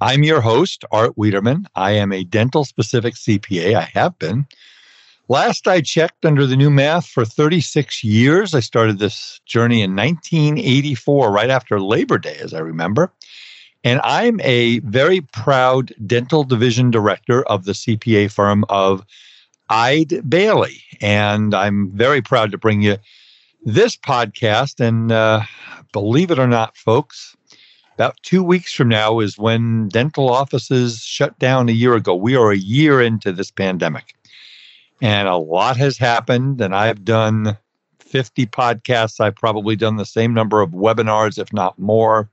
I'm your host, Art Wiederman. I am a dental specific CPA. I have been. Last I checked under the new math for 36 years. I started this journey in 1984, right after Labor Day, as I remember. And I'm a very proud dental division director of the CPA firm of Eide Bailly. And I'm very proud to bring you this podcast. And uh, believe it or not, folks, about two weeks from now is when dental offices shut down a year ago. We are a year into this pandemic. And a lot has happened. And I've done 50 podcasts. I've probably done the same number of webinars, if not more,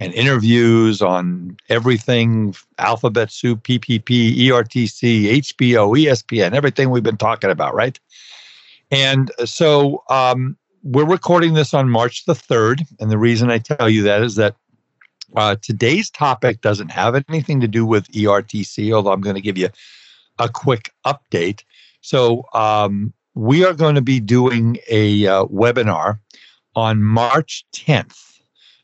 and interviews on everything alphabet soup, PPP, ERTC, HBO, ESPN, everything we've been talking about, right? And so um, we're recording this on March the 3rd. And the reason I tell you that is that uh, today's topic doesn't have anything to do with ERTC, although I'm going to give you a quick update. So, um, we are going to be doing a uh, webinar on March 10th.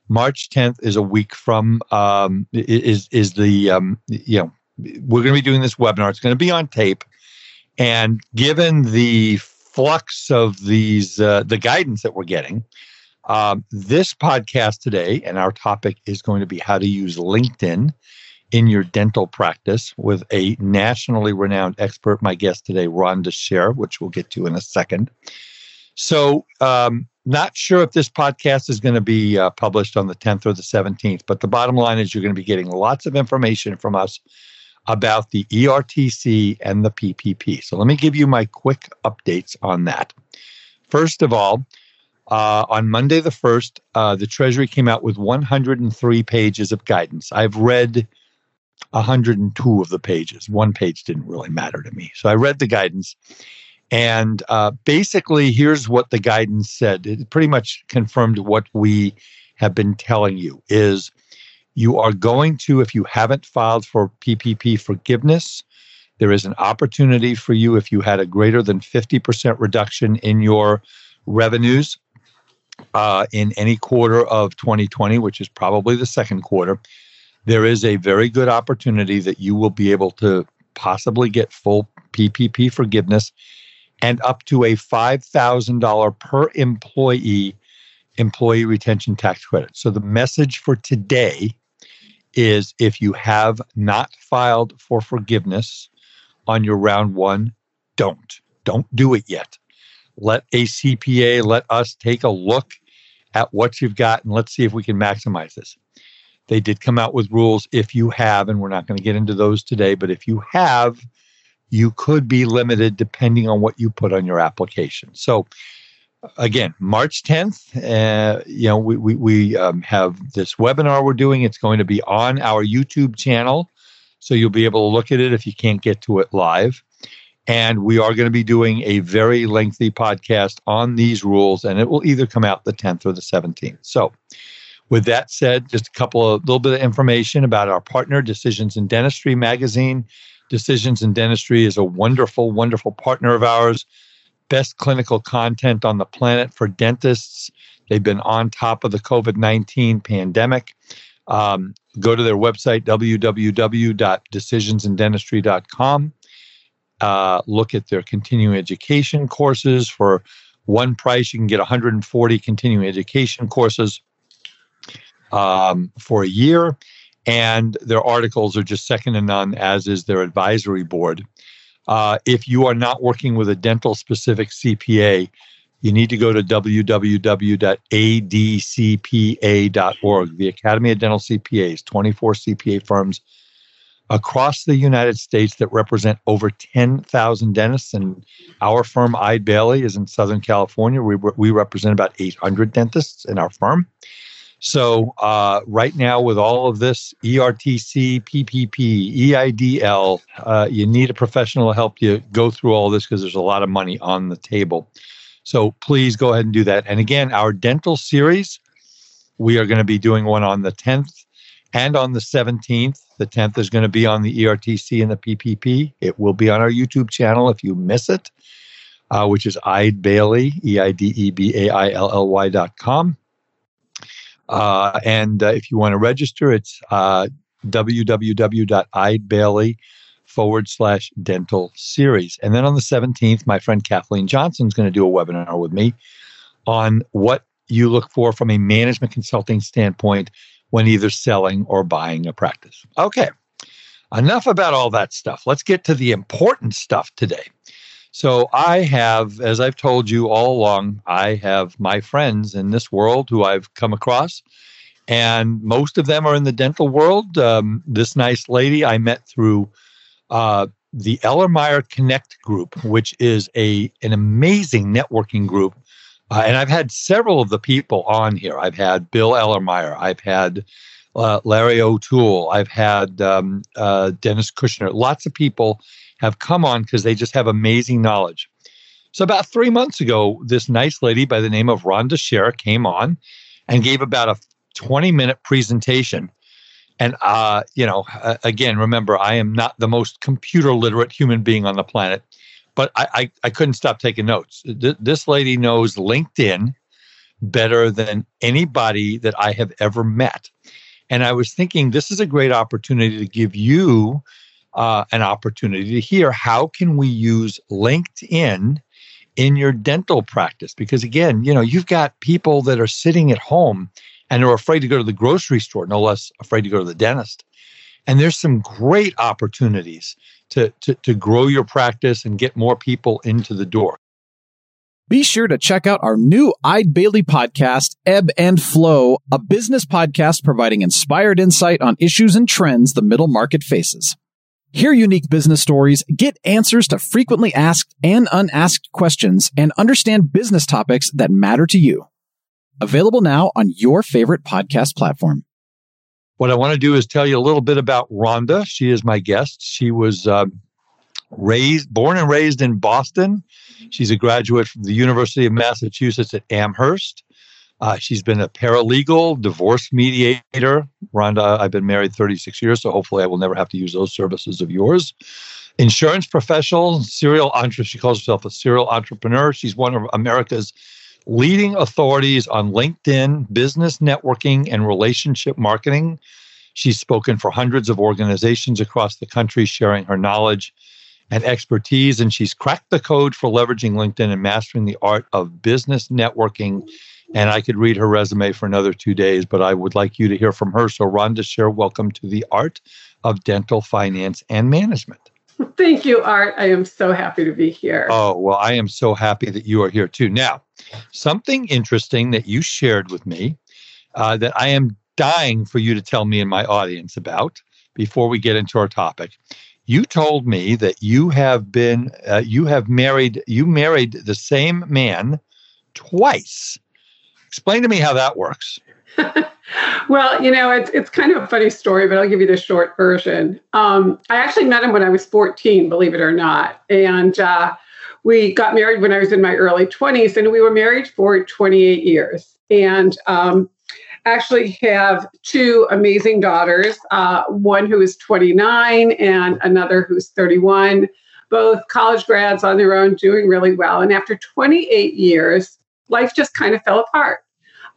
March 10th is a week from um, is is the um, you know we're going to be doing this webinar. It's going to be on tape, and given the flux of these uh, the guidance that we're getting, um, this podcast today and our topic is going to be how to use LinkedIn in your dental practice with a nationally renowned expert. My guest today, Rhonda Sher, which we'll get to in a second. So, um, not sure if this podcast is going to be uh, published on the 10th or the 17th, but the bottom line is you're going to be getting lots of information from us about the ERTC and the PPP. So, let me give you my quick updates on that. First of all, uh, on Monday the 1st, uh, the Treasury came out with 103 pages of guidance. I've read 102 of the pages. One page didn't really matter to me. So I read the guidance. And uh, basically, here's what the guidance said. It pretty much confirmed what we have been telling you is you are going to, if you haven't filed for PPP forgiveness, there is an opportunity for you if you had a greater than 50% reduction in your revenues uh, in any quarter of 2020, which is probably the second quarter, there is a very good opportunity that you will be able to possibly get full PPP forgiveness and up to a $5,000 per employee employee retention tax credit. So the message for today is if you have not filed for forgiveness on your round one, don't. Don't do it yet. Let a CPA, let us take a look at what you've got and let's see if we can maximize this. They did come out with rules if you have, and we're not going to get into those today, but if you have, you could be limited depending on what you put on your application. So, again, March 10th, uh, you know, we, we, we um, have this webinar we're doing. It's going to be on our YouTube channel. So you'll be able to look at it if you can't get to it live. And we are going to be doing a very lengthy podcast on these rules, and it will either come out the 10th or the 17th. So, with that said, just a couple of little bit of information about our partner, Decisions in Dentistry magazine. Decisions in Dentistry is a wonderful, wonderful partner of ours. best clinical content on the planet for dentists. They've been on top of the COVID 19 pandemic. Um, go to their website, www.decisionsindentistry.com. Uh, look at their continuing education courses. For one price, you can get 140 continuing education courses um, for a year. And their articles are just second to none, as is their advisory board. Uh, if you are not working with a dental specific CPA, you need to go to www.adcpa.org, the Academy of Dental CPAs, 24 CPA firms across the United States that represent over 10,000 dentists. And our firm, Eide Bailly, is in Southern California. We, we represent about 800 dentists in our firm. So, uh, right now, with all of this ERTC, PPP, EIDL, uh, you need a professional to help you go through all this because there's a lot of money on the table. So, please go ahead and do that. And again, our dental series, we are going to be doing one on the 10th and on the 17th. The 10th is going to be on the ERTC and the PPP. It will be on our YouTube channel if you miss it, uh, which is Eide Bailly, E I D E B A I L L Y dot com. Uh, and uh, if you want to register, it's uh, www.eidbailly forward slash dental series. And then on the 17th, my friend Kathleen Johnson is going to do a webinar with me on what you look for from a management consulting standpoint when either selling or buying a practice. Okay, enough about all that stuff. Let's get to the important stuff today. So I have, as I've told you all along, I have my friends in this world who I've come across, and most of them are in the dental world. Um, this nice lady I met through uh, the Ellermeyer Connect group, which is a an amazing networking group. Uh, and I've had several of the people on here. I've had Bill Ellermeyer. I've had uh, Larry O'Toole. I've had um, uh, Dennis Kushner. Lots of people have come on because they just have amazing knowledge. So, about three months ago, this nice lady by the name of Rhonda Sher came on and gave about a 20 minute presentation. And, uh, you know, again, remember, I am not the most computer literate human being on the planet, but I, I, I couldn't stop taking notes. Th- this lady knows LinkedIn better than anybody that I have ever met. And I was thinking, this is a great opportunity to give you uh, an opportunity to hear how can we use LinkedIn in your dental practice? Because again, you know, you've got people that are sitting at home and are afraid to go to the grocery store, no less afraid to go to the dentist. And there's some great opportunities to, to, to grow your practice and get more people into the door. Be sure to check out our new Eide Bailly podcast, Ebb and Flow, a business podcast providing inspired insight on issues and trends the middle market faces. Hear unique business stories, get answers to frequently asked and unasked questions, and understand business topics that matter to you. Available now on your favorite podcast platform. What I want to do is tell you a little bit about Rhonda. She is my guest. She was uh, raised, born and raised in Boston. She's a graduate from the University of Massachusetts at Amherst. Uh, she's been a paralegal, divorce mediator. Rhonda, I've been married 36 years, so hopefully I will never have to use those services of yours. Insurance professional, serial entrepreneur. She calls herself a serial entrepreneur. She's one of America's leading authorities on LinkedIn, business networking, and relationship marketing. She's spoken for hundreds of organizations across the country, sharing her knowledge and expertise. And she's cracked the code for leveraging LinkedIn and mastering the art of business networking and I could read her resume for another two days, but I would like you to hear from her. So, Rhonda Sher, welcome to the Art of Dental Finance and Management. Thank you, Art. I am so happy to be here. Oh, well, I am so happy that you are here too. Now, something interesting that you shared with me uh, that I am dying for you to tell me and my audience about before we get into our topic. You told me that you have been, uh, you have married, you married the same man twice. Explain to me how that works. well, you know, it's it's kind of a funny story, but I'll give you the short version. Um, I actually met him when I was 14, believe it or not, and uh, we got married when I was in my early 20s, and we were married for 28 years, and um, actually have two amazing daughters, uh, one who is 29 and another who's 31 both college grads on their own, doing really well. And after 28 years, life just kind of fell apart.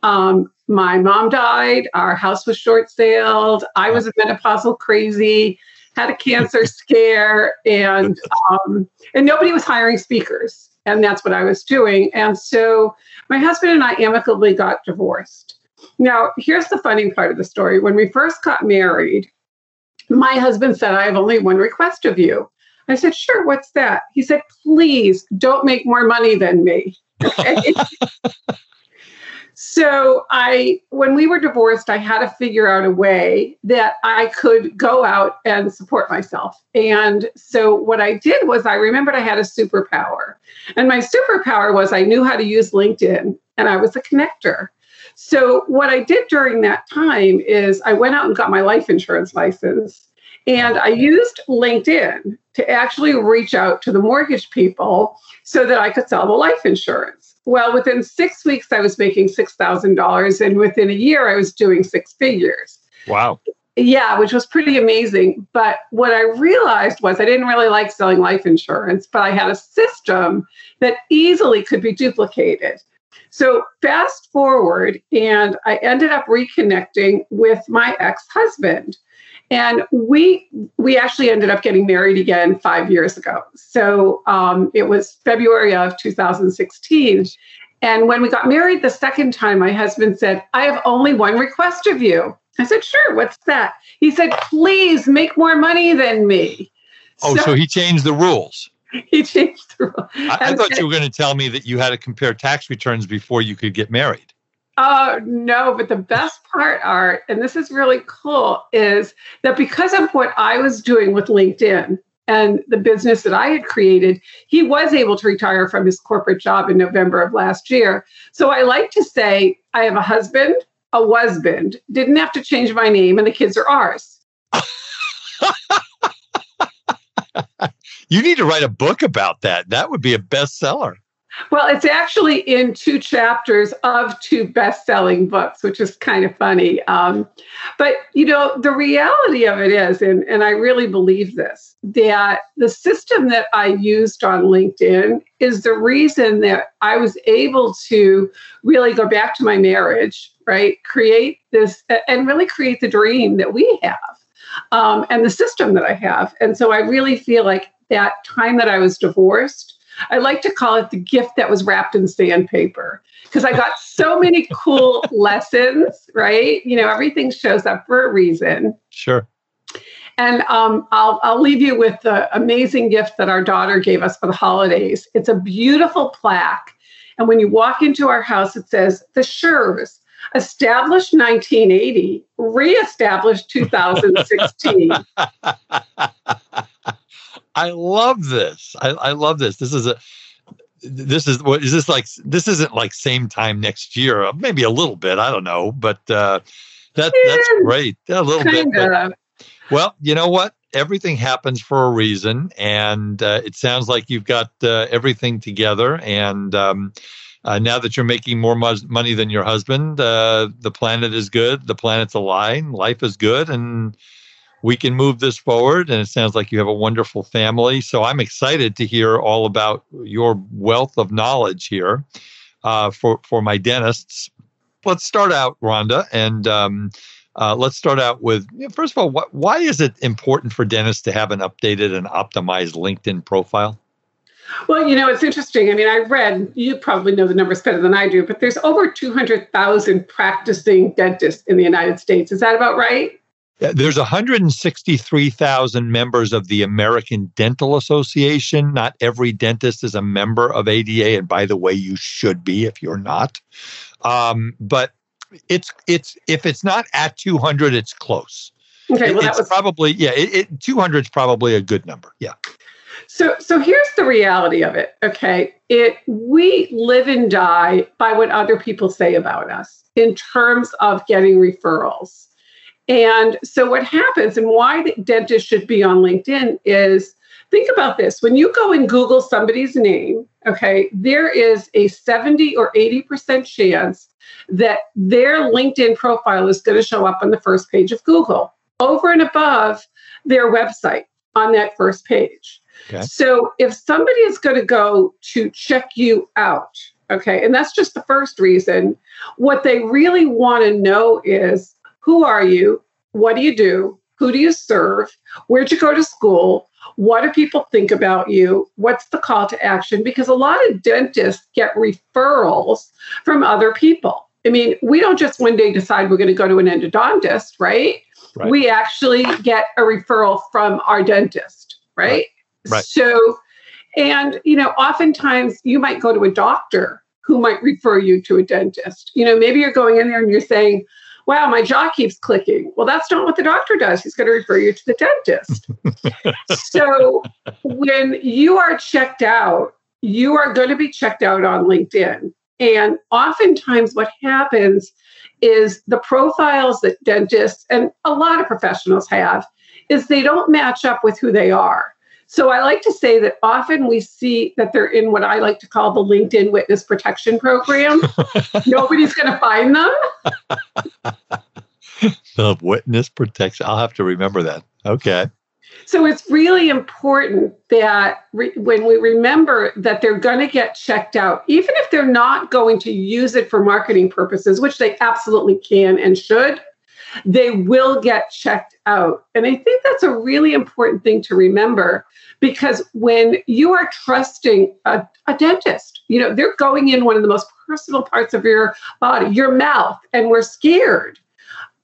Um, my mom died, our house was short sailed, I was a menopausal crazy, had a cancer scare, and um, and nobody was hiring speakers. And that's what I was doing. And so my husband and I amicably got divorced. Now, here's the funny part of the story. When we first got married, my husband said, I have only one request of you. I said, Sure, what's that? He said, Please don't make more money than me. Okay? So I, when we were divorced, I had to figure out a way that I could go out and support myself. And so what I did was I remembered I had a superpower. And my superpower was I knew how to use LinkedIn and I was a connector. So what I did during that time is I went out and got my life insurance license and I used LinkedIn to actually reach out to the mortgage people so that I could sell the life insurance. Well, within six weeks, I was making $6,000. And within a year, I was doing six figures. Wow. Yeah, which was pretty amazing. But what I realized was I didn't really like selling life insurance, but I had a system that easily could be duplicated. So fast forward, and I ended up reconnecting with my ex husband and we we actually ended up getting married again five years ago. So um, it was february of 2016 and when we got married the second time my husband said i have only one request of you. I said sure what's that? He said please make more money than me. Oh so, so he changed the rules he changed the rules i, I thought you were going to tell me that you had to compare tax returns before you could get married Oh, no, but the best part, Art, and this is really cool, is that because of what I was doing with LinkedIn and the business that I had created, he was able to retire from his corporate job in November of last year. So I like to say I have a husband, a husband, didn't have to change my name, and the kids are ours. you need to write a book about that. That would be a bestseller. Well, it's actually in two chapters of two best selling books, which is kind of funny. Um, but, you know, the reality of it is, and, and I really believe this, that the system that I used on LinkedIn is the reason that I was able to really go back to my marriage, right? Create this and really create the dream that we have um, and the system that I have. And so I really feel like that time that I was divorced I like to call it the gift that was wrapped in sandpaper because I got so many cool lessons, right? You know, everything shows up for a reason. Sure. And um, I'll, I'll leave you with the amazing gift that our daughter gave us for the holidays. It's a beautiful plaque. And when you walk into our house, it says, The Shers, established 1980, reestablished 2016. I love this. I, I love this. This is a this is what is this like this isn't like same time next year maybe a little bit i don't know but uh that that's great a little bit but, well you know what everything happens for a reason and uh, it sounds like you've got uh, everything together and um, uh, now that you're making more money than your husband uh, the planet is good the planet's aligned life is good and we can move this forward. And it sounds like you have a wonderful family. So I'm excited to hear all about your wealth of knowledge here uh, for, for my dentists. Let's start out, Rhonda, and um, uh, let's start out with first of all, what, why is it important for dentists to have an updated and optimized LinkedIn profile? Well, you know, it's interesting. I mean, I read, you probably know the numbers better than I do, but there's over 200,000 practicing dentists in the United States. Is that about right? There's 163,000 members of the American Dental Association. Not every dentist is a member of ADA, and by the way, you should be if you're not. Um, but it's it's if it's not at 200, it's close. Okay, well, it's was... probably yeah. It, it 200 is probably a good number. Yeah. So so here's the reality of it. Okay, it we live and die by what other people say about us in terms of getting referrals. And so, what happens and why the dentist should be on LinkedIn is think about this when you go and Google somebody's name, okay, there is a 70 or 80% chance that their LinkedIn profile is going to show up on the first page of Google over and above their website on that first page. Okay. So if somebody is going to go to check you out, okay, and that's just the first reason, what they really want to know is who are you? What do you do? Who do you serve? Where'd you go to school? What do people think about you? What's the call to action? Because a lot of dentists get referrals from other people. I mean, we don't just one day decide we're going to go to an endodontist, right? right. We actually get a referral from our dentist, right? right? Right. So, and, you know, oftentimes you might go to a doctor who might refer you to a dentist. You know, maybe you're going in there and you're saying, wow, my jaw keeps clicking. Well, that's not what the doctor does. He's going to refer you to the dentist. so when you are checked out, you are going to be checked out on LinkedIn. And oftentimes, what happens is the profiles that dentists and a lot of professionals have is they don't match up with who they are. So I like to say that often we see that they're in what I like to call the LinkedIn Witness Protection Program. Nobody's going to find them. the witness protection. I'll have to remember that. Okay. So it's really important that re- when we remember that they're going to get checked out, even if they're not going to use it for marketing purposes, which they absolutely can and should, they will get checked out. And I think that's a really important thing to remember because when you are trusting a, a, dentist, you know, they're going in one of the most personal parts of your body, your mouth, and we're scared.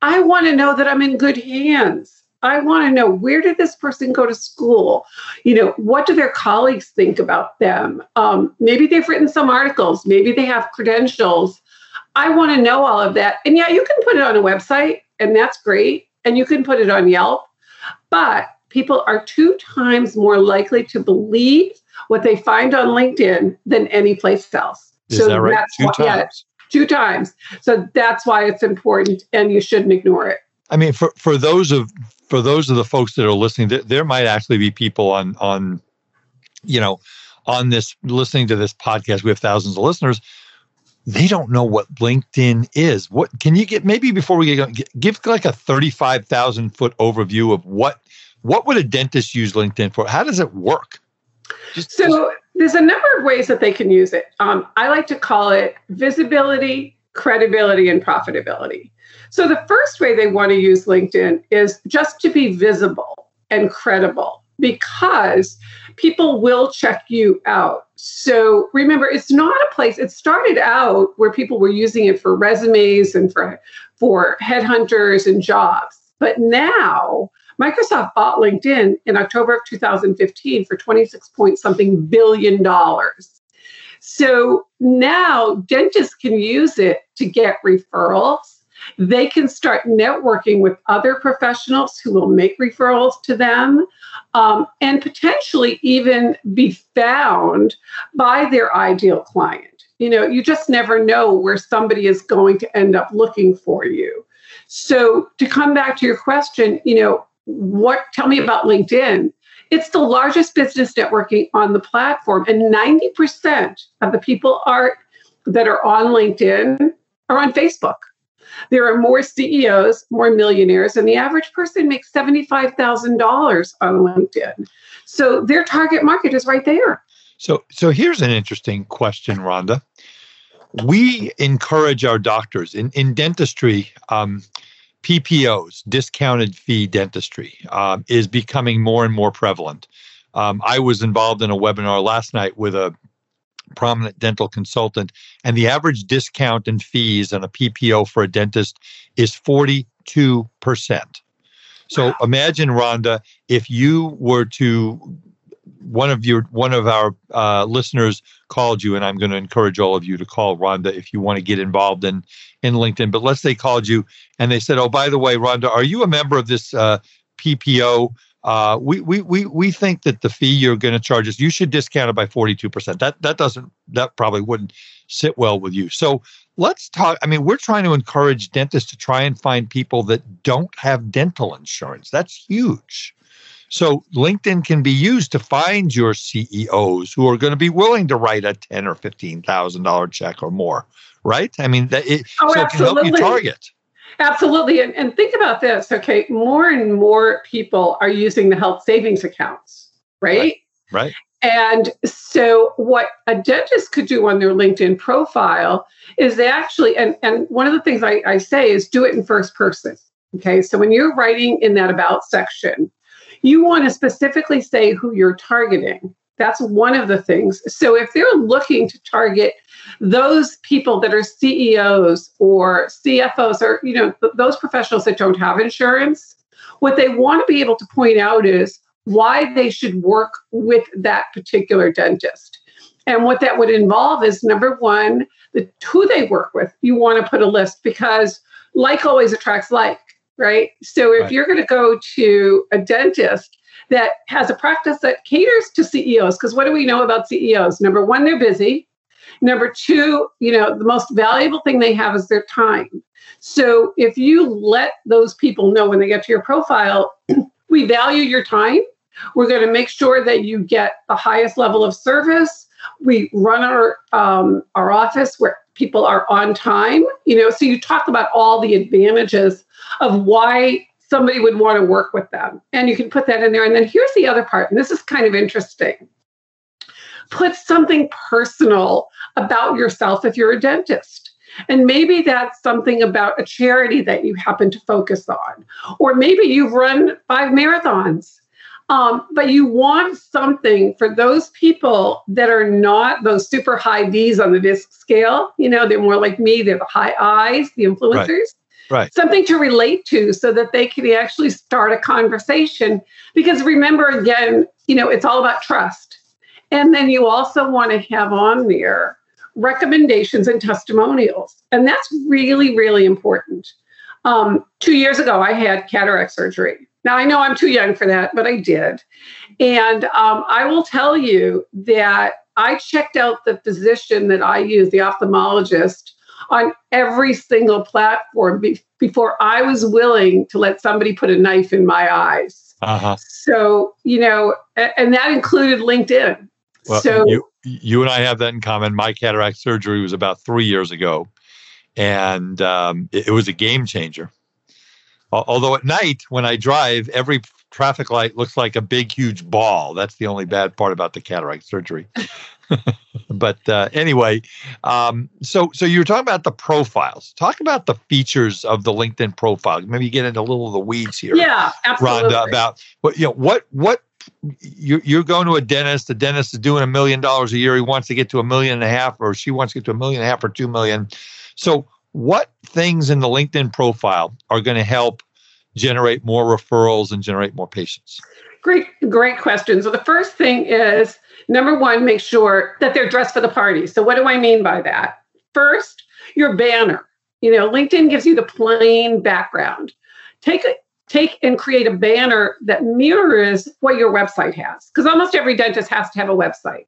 I want to know that I'm in good hands. I want to know where did this person go to school? You know, what do their colleagues think about them? Um, maybe they've written some articles, maybe they have credentials. I want to know all of that. And yeah, you can put it on a website, and that's great. And you can put it on Yelp. But people are two times more likely to believe what they find on LinkedIn than any place else. Is so that right? That's two why, times. Yeah, two times. So that's why it's important, and you shouldn't ignore it. I mean, for for those of for those of the folks that are listening, there, there might actually be people on on, you know, on this listening to this podcast. We have thousands of listeners they don't know what LinkedIn is. What can you get maybe before we get going, give like a 35,000 foot overview of what what would a dentist use LinkedIn for? How does it work? Just, so there's a number of ways that they can use it. Um, I like to call it visibility, credibility, and profitability. So the first way they want to use LinkedIn is just to be visible and credible because people will check you out. So remember, it's not a place, it started out where people were using it for resumes and for, for headhunters and jobs. But now Microsoft bought LinkedIn in October of 2015 for 26 point something billion dollars. So now dentists can use it to get referrals. They can start networking with other professionals who will make referrals to them um, and potentially even be found by their ideal client. You know, you just never know where somebody is going to end up looking for you. So, to come back to your question, you know, what tell me about LinkedIn. It's the largest business networking on the platform, and 90% of the people are that are on LinkedIn are on Facebook. There are more CEOs, more millionaires, and the average person makes $75,000 on LinkedIn. So their target market is right there. So, so here's an interesting question, Rhonda. We encourage our doctors in, in dentistry. Um, PPOs, discounted fee dentistry, um, is becoming more and more prevalent. Um, I was involved in a webinar last night with a prominent dental consultant, and the average discount in fees on a PPO for a dentist is 42%. So wow. imagine, Rhonda, if you were to one of your one of our uh, listeners called you, and I'm going to encourage all of you to call Rhonda if you want to get involved in in LinkedIn. But let's say called you and they said, "Oh, by the way, Rhonda, are you a member of this uh, PPO?" Uh, we, we, we, we think that the fee you're going to charge us, you should discount it by 42%. That, that doesn't, that probably wouldn't sit well with you. So let's talk. I mean, we're trying to encourage dentists to try and find people that don't have dental insurance. That's huge. So LinkedIn can be used to find your CEOs who are going to be willing to write a ten or fifteen thousand dollar check or more, right? I mean, that it, oh, so it can help you target. Absolutely. And, and think about this. Okay. More and more people are using the health savings accounts, right? right. Right. And so, what a dentist could do on their LinkedIn profile is they actually, and, and one of the things I, I say is do it in first person. Okay. So, when you're writing in that about section, you want to specifically say who you're targeting. That's one of the things. So, if they're looking to target those people that are CEOs or CFOs or, you know, th- those professionals that don't have insurance, what they want to be able to point out is why they should work with that particular dentist. And what that would involve is number one, the who they work with. You want to put a list because like always attracts like, right? So if right. you're going to go to a dentist that has a practice that caters to CEOs, because what do we know about CEOs? Number one, they're busy. Number two, you know, the most valuable thing they have is their time. So if you let those people know when they get to your profile, we value your time. We're going to make sure that you get the highest level of service. We run our um, our office where people are on time. You know, so you talk about all the advantages of why somebody would want to work with them, and you can put that in there. And then here's the other part, and this is kind of interesting. Put something personal about yourself if you're a dentist. And maybe that's something about a charity that you happen to focus on. Or maybe you've run five marathons. Um, but you want something for those people that are not those super high D's on the DISC scale. You know, they're more like me, they're the high I's, the influencers. Right. Right. Something to relate to so that they can actually start a conversation. Because remember, again, you know, it's all about trust. And then you also want to have on there recommendations and testimonials. And that's really, really important. Um, two years ago, I had cataract surgery. Now, I know I'm too young for that, but I did. And um, I will tell you that I checked out the physician that I use, the ophthalmologist, on every single platform be- before I was willing to let somebody put a knife in my eyes. Uh-huh. So, you know, and that included LinkedIn. Well, so you, you and I have that in common. My cataract surgery was about three years ago, and um, it, it was a game changer. Although at night, when I drive, every traffic light looks like a big, huge ball. That's the only bad part about the cataract surgery. but uh, anyway, um, so so you were talking about the profiles. Talk about the features of the LinkedIn profile. Maybe get into a little of the weeds here. Yeah, absolutely. Rhonda, about what you know what what you're, you're going to a dentist. The dentist is doing a million dollars a year. He wants to get to a million and a half, or she wants to get to a million and a half or two million. So, what things in the LinkedIn profile are going to help generate more referrals and generate more patients? Great, great question. So, the first thing is number one, make sure that they're dressed for the party. So, what do I mean by that? First, your banner. You know, LinkedIn gives you the plain background. Take a, take and create a banner that mirrors what your website has, because almost every dentist has to have a website.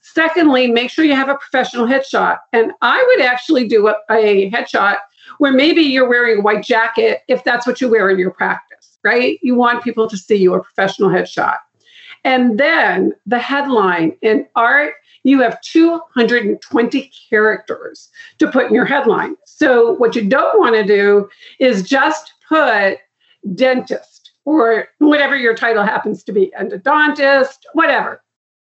Secondly, make sure you have a professional headshot. And I would actually do a, a headshot where maybe you're wearing a white jacket if that's what you wear in your practice, right? You want people to see you a professional headshot. And then the headline in art, you have 220 characters to put in your headline. So, what you don't want to do is just put dentist or whatever your title happens to be, endodontist, whatever.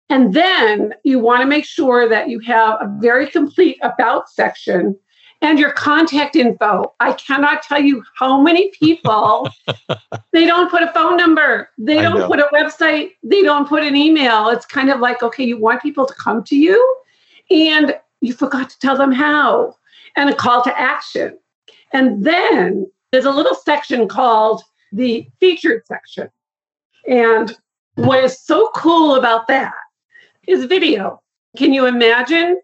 And then you want to make sure that you have a very complete about section and your contact info. I cannot tell you how many people they don't put a phone number, they don't put a website, they don't put an email. It's kind of like, okay, you want people to come to you and you forgot to tell them how and a call to action. And then there's a little section called the featured section. And what is so cool about that is video. Can you imagine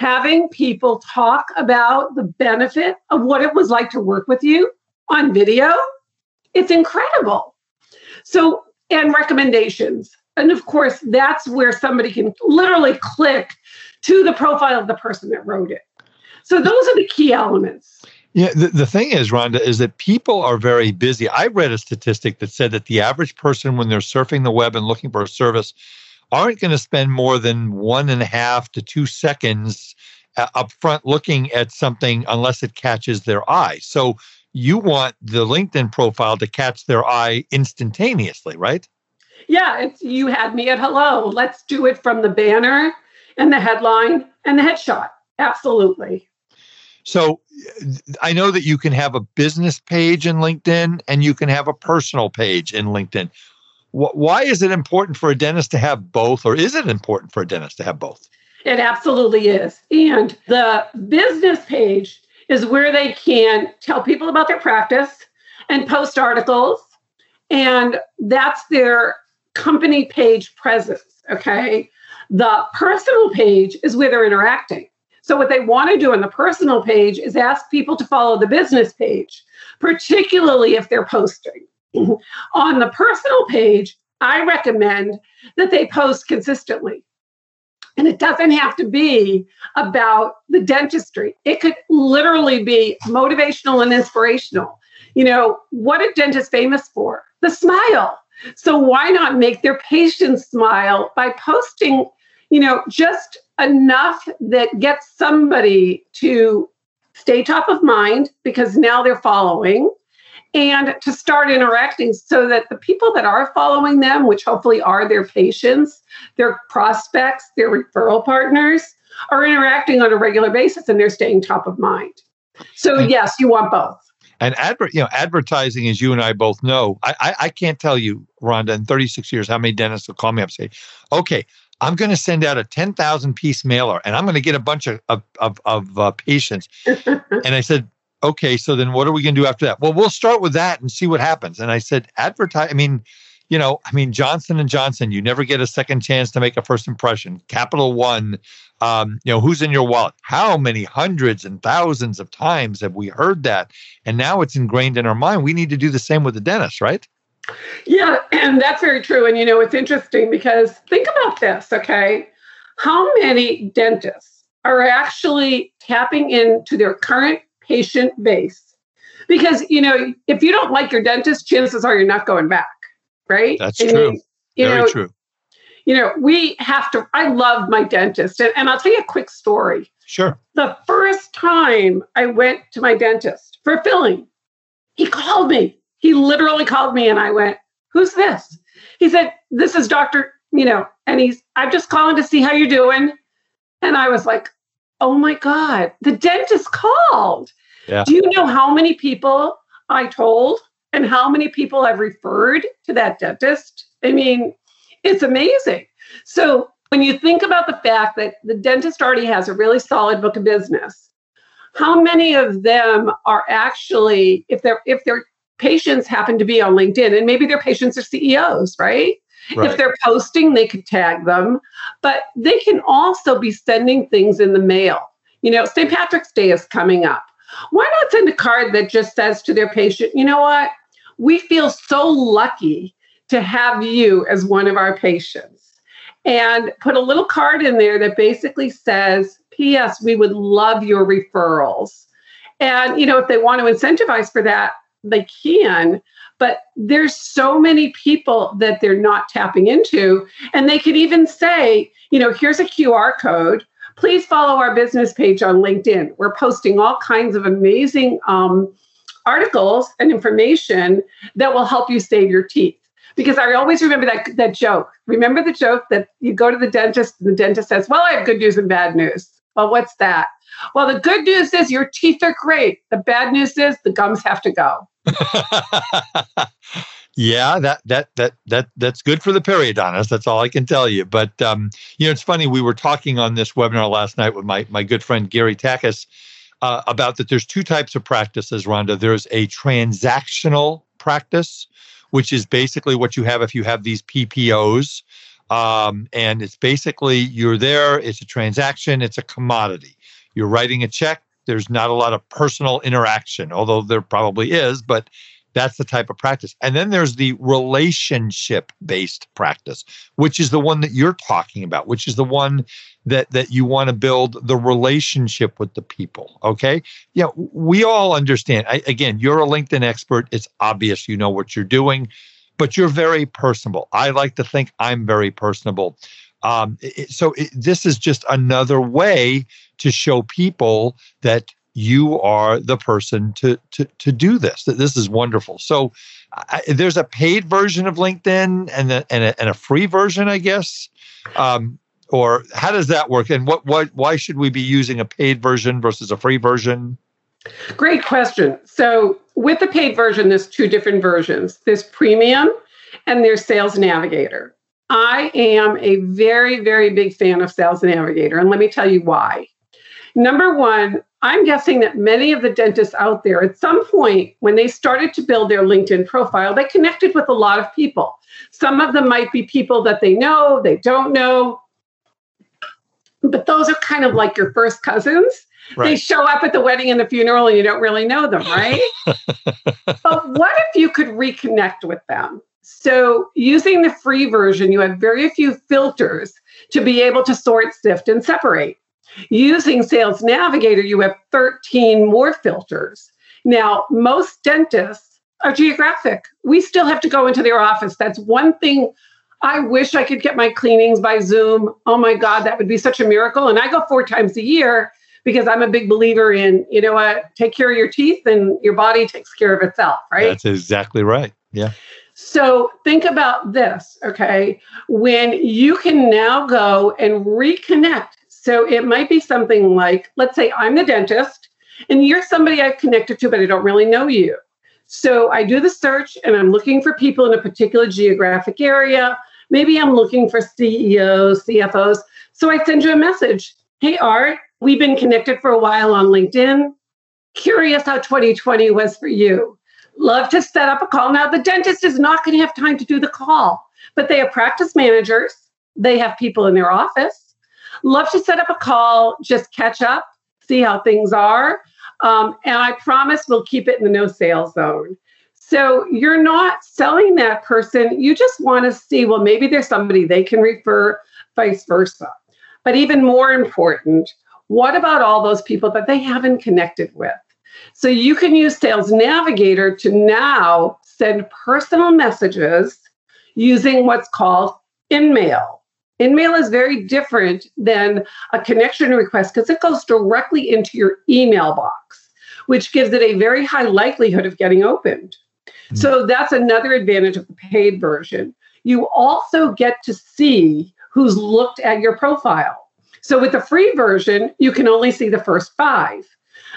having people talk about the benefit of what it was like to work with you on video? It's incredible. So, and recommendations. And of course, that's where somebody can literally click to the profile of the person that wrote it. So, those are the key elements. Yeah, the, the thing is, Rhonda, is that people are very busy. I read a statistic that said that the average person, when they're surfing the web and looking for a service, aren't going to spend more than one and a half to two seconds uh, up front looking at something unless it catches their eye. So you want the LinkedIn profile to catch their eye instantaneously, right? Yeah, it's you had me at hello. Let's do it from the banner and the headline and the headshot. Absolutely. So I know that you can have a business page in LinkedIn and you can have a personal page in LinkedIn. Why is it important for a dentist to have both, or is it important for a dentist to have both? It absolutely is. And the business page is where they can tell people about their practice and post articles. And that's their company page presence. Okay. The personal page is where they're interacting. So, what they want to do on the personal page is ask people to follow the business page, particularly if they're posting. on the personal page, I recommend that they post consistently. And it doesn't have to be about the dentistry, it could literally be motivational and inspirational. You know, what a dentist famous for? The smile. So why not make their patients smile by posting, you know, just enough that gets somebody to stay top of mind because now they're following and to start interacting so that the people that are following them, which hopefully are their patients, their prospects, their referral partners, are interacting on a regular basis and they're staying top of mind. So, yes, you want both. And adver- you know, advertising, as you and I both know, I, I, I can't tell you, Rhonda, in 36 years, how many dentists will call me up and say, okay, I'm going to send out a 10,000 piece mailer and I'm going to get a bunch of, of, of, of uh, patients. and I said, okay, so then what are we going to do after that? Well, we'll start with that and see what happens. And I said, advertise. I mean, you know, I mean, Johnson and Johnson, you never get a second chance to make a first impression. Capital One, um, you know, who's in your wallet? How many hundreds and thousands of times have we heard that? And now it's ingrained in our mind. We need to do the same with the dentist, right? Yeah, and that's very true. And you know, it's interesting because think about this, okay? How many dentists are actually tapping into their current patient base. Because, you know, if you don't like your dentist, chances are you're not going back, right? That's and true. You, Very know, true. You know, we have to, I love my dentist. And, and I'll tell you a quick story. Sure. The first time I went to my dentist for filling, he called me. He literally called me and I went, Who's this? He said, This is Dr. You know, and he's, I'm just calling to see how you're doing. And I was like, Oh my God, the dentist called. Yeah. Do you know how many people I told and how many people I've referred to that dentist? I mean, it's amazing. So when you think about the fact that the dentist already has a really solid book of business, how many of them are actually, if they're if their patients happen to be on LinkedIn, and maybe their patients are CEOs, right? Right. If they're posting, they could tag them, but they can also be sending things in the mail. You know, St. Patrick's Day is coming up. Why not send a card that just says to their patient, you know what? We feel so lucky to have you as one of our patients. And put a little card in there that basically says, P.S., we would love your referrals. And, you know, if they want to incentivize for that, they can. But there's so many people that they're not tapping into. And they could even say, you know, here's a QR code please follow our business page on LinkedIn. We're posting all kinds of amazing um, articles and information that will help you save your teeth. Because I always remember that, that joke. Remember the joke that you go to the dentist and the dentist says, Well, I have good news and bad news. Well, what's that? Well, the good news is your teeth are great. The bad news is the gums have to go. yeah, that that that that that's good for the periodontist. That's all I can tell you. But um, you know, it's funny. We were talking on this webinar last night with my my good friend Gary Takacs uh, about that. There's two types of practices, Rhonda. There's a transactional practice, which is basically what you have if you have these PPOs. Um, and it's basically you're there, it's a transaction, it's a commodity. You're writing a check, there's not a lot of personal interaction, although there probably is, but that's the type of practice. And then there's the relationship based practice, which is the one that you're talking about, which is the one that that you want to build the relationship with the people, okay? Yeah, we all understand. I, again, you're a LinkedIn expert. It's obvious you know what you're doing, but you're very personable. I like to think I'm very personable. Um, it, so it, this is just another way to show people that you are the person to to to do this. That this is wonderful. So I, there's a paid version of LinkedIn and a, and a, and a free version, I guess. Um, or how does that work? And what what why should we be using a paid version versus a free version? Great question. So with the paid version, there's two different versions. There's premium and there's Sales Navigator. I am a very, very big fan of Sales Navigator, and let me tell you why. Number one, I'm guessing that many of the dentists out there, at some point when they started to build their LinkedIn profile, they connected with a lot of people. Some of them might be people that they know, they don't know, but those are kind of like your first cousins. Right. They show up at the wedding and the funeral and you don't really know them, right? but what if you could reconnect with them? So, using the free version, you have very few filters to be able to sort, sift, and separate. Using Sales Navigator, you have 13 more filters. Now, most dentists are geographic. We still have to go into their office. That's one thing I wish I could get my cleanings by Zoom. Oh my God, that would be such a miracle. And I go four times a year because I'm a big believer in, you know what, take care of your teeth and your body takes care of itself, right? That's exactly right. Yeah. So think about this, okay? When you can now go and reconnect so it might be something like, let's say I'm the dentist and you're somebody I've connected to, but I don't really know you. So I do the search and I'm looking for people in a particular geographic area. Maybe I'm looking for CEOs, CFOs. So I send you a message. Hey, Art, we've been connected for a while on LinkedIn. Curious how 2020 was for you. Love to set up a call. Now, the dentist is not going to have time to do the call, but they have practice managers, they have people in their office love to set up a call, just catch up, see how things are. Um, and I promise we'll keep it in the no sales zone. So you're not selling that person. You just want to see, well, maybe there's somebody they can refer, vice versa. But even more important, what about all those people that they haven't connected with? So you can use Sales Navigator to now send personal messages using what's called InMail. InMail is very different than a connection request because it goes directly into your email box, which gives it a very high likelihood of getting opened. Mm-hmm. So that's another advantage of the paid version. You also get to see who's looked at your profile. So with the free version, you can only see the first five.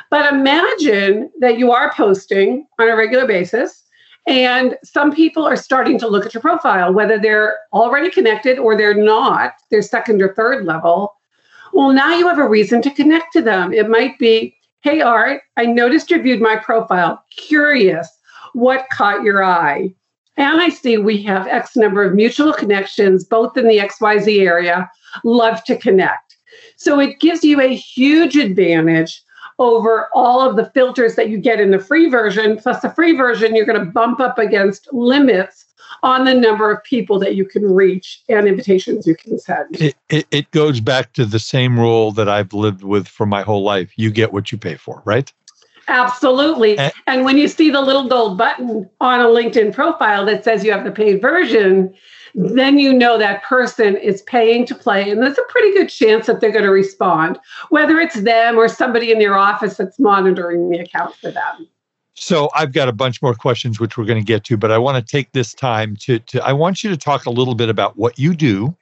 But imagine that you are posting on a regular basis and some people are starting to look at your profile, whether they're already connected or they're not, they're second or third level. Well, now you have a reason to connect to them. It might be, hey, Art, I noticed you viewed my profile. Curious, what caught your eye? And I see we have X number of mutual connections, both in the XYZ area. Love to connect. So it gives you a huge advantage over all of the filters that you get in the free version. Plus, the free version, you're going to bump up against limits on the number of people that you can reach and invitations you can send. It, it, it goes back to the same rule that I've lived with for my whole life you get what you pay for, right? Absolutely. And, and, when you see the little gold button on a LinkedIn profile that says you have the paid version, then you know that person is paying to play. And there's a pretty good chance that they're going to respond, whether it's them or somebody in their office that's monitoring the account for them. So I've got a bunch more questions which we're going to get to, but I want to take this time to, to I want you to talk a little bit about what you do.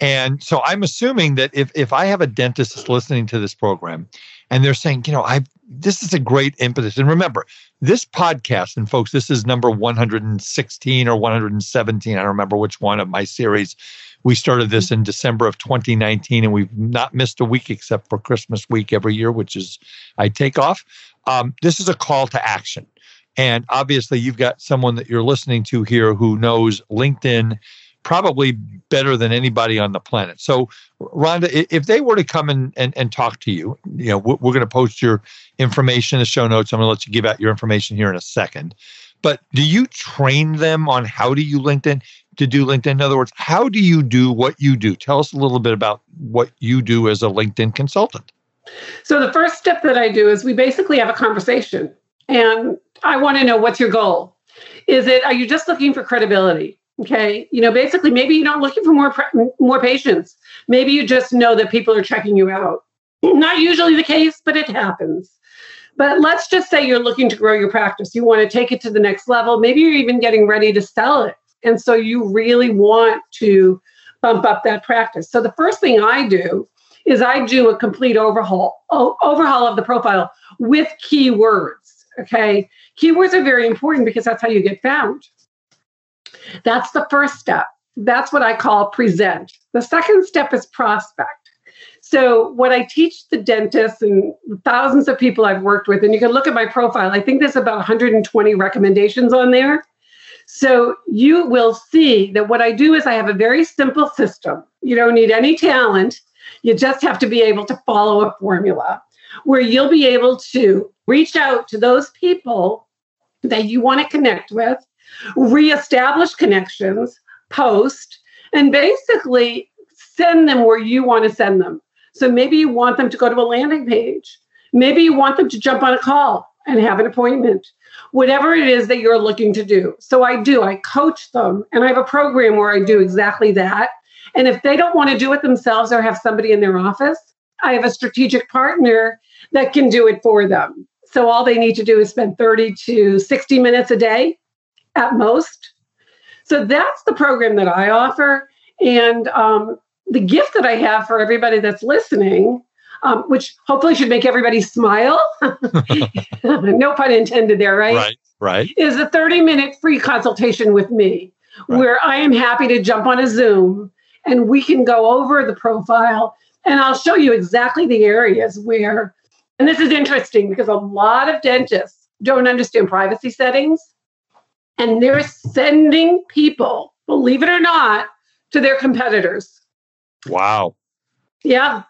And so I'm assuming that if if I have a dentist listening to this program and they're saying, you know, I this is a great impetus. And remember, this podcast, and folks, this is number 116 or 117. I don't remember which one of my series. We started this in December of 2019, and we've not missed a week except for Christmas week every year, which is I take off. Um, this is a call to action. And obviously, you've got someone that you're listening to here who knows LinkedIn probably better than anybody on the planet. So, Rhonda, if they were to come and, and, talk to you, you know, we're, we're going to post your information in the show notes. I'm going to let you give out your information here in a second. But do you train them on how do you LinkedIn to do LinkedIn? In other words, how do you do what you do? Tell us a little bit about what you do as a LinkedIn consultant. So the first step that I do is we basically have a conversation, and I want to know what's your goal. Is it are you just looking for credibility? Okay, you know, basically, maybe you're not looking for more more patients. Maybe you just know that people are checking you out. Not usually the case, but it happens. But let's just say you're looking to grow your practice. You want to take it to the next level. Maybe you're even getting ready to sell it. And so you really want to bump up that practice. So the first thing I do is I do a complete overhaul overhaul of the profile with keywords. Okay. Keywords are very important because that's how you get found. That's the first step. That's what I call present. The second step is prospect. So, what I teach the dentists and thousands of people I've worked with, and you can look at my profile, I think there's about 120 recommendations on there. So, you will see that what I do is I have a very simple system. You don't need any talent, you just have to be able to follow a formula where you'll be able to reach out to those people that you want to connect with, reestablish connections, post, and basically send them where you want to send them. So maybe you want them to go to a landing page. Maybe you want them to jump on a call and have an appointment. Whatever it is that you're looking to do. So I do, I coach them, and I have a program where I do exactly that. And if they don't want to do it themselves or have somebody in their office, I have a strategic partner that can do it for them. So all they need to do is spend 30 to 60 minutes a day at most. So that's the program that I offer. And um, the gift that I have for everybody that's listening, um, which hopefully should make everybody smile, no pun intended there, right? Right, right. Is a 30 minute free consultation with me right. where I am happy to jump on a Zoom and we can go over the profile and I'll show you exactly the areas where, and this is interesting because a lot of dentists don't understand privacy settings and they're sending people, believe it or not, to their competitors. Wow. Yeah.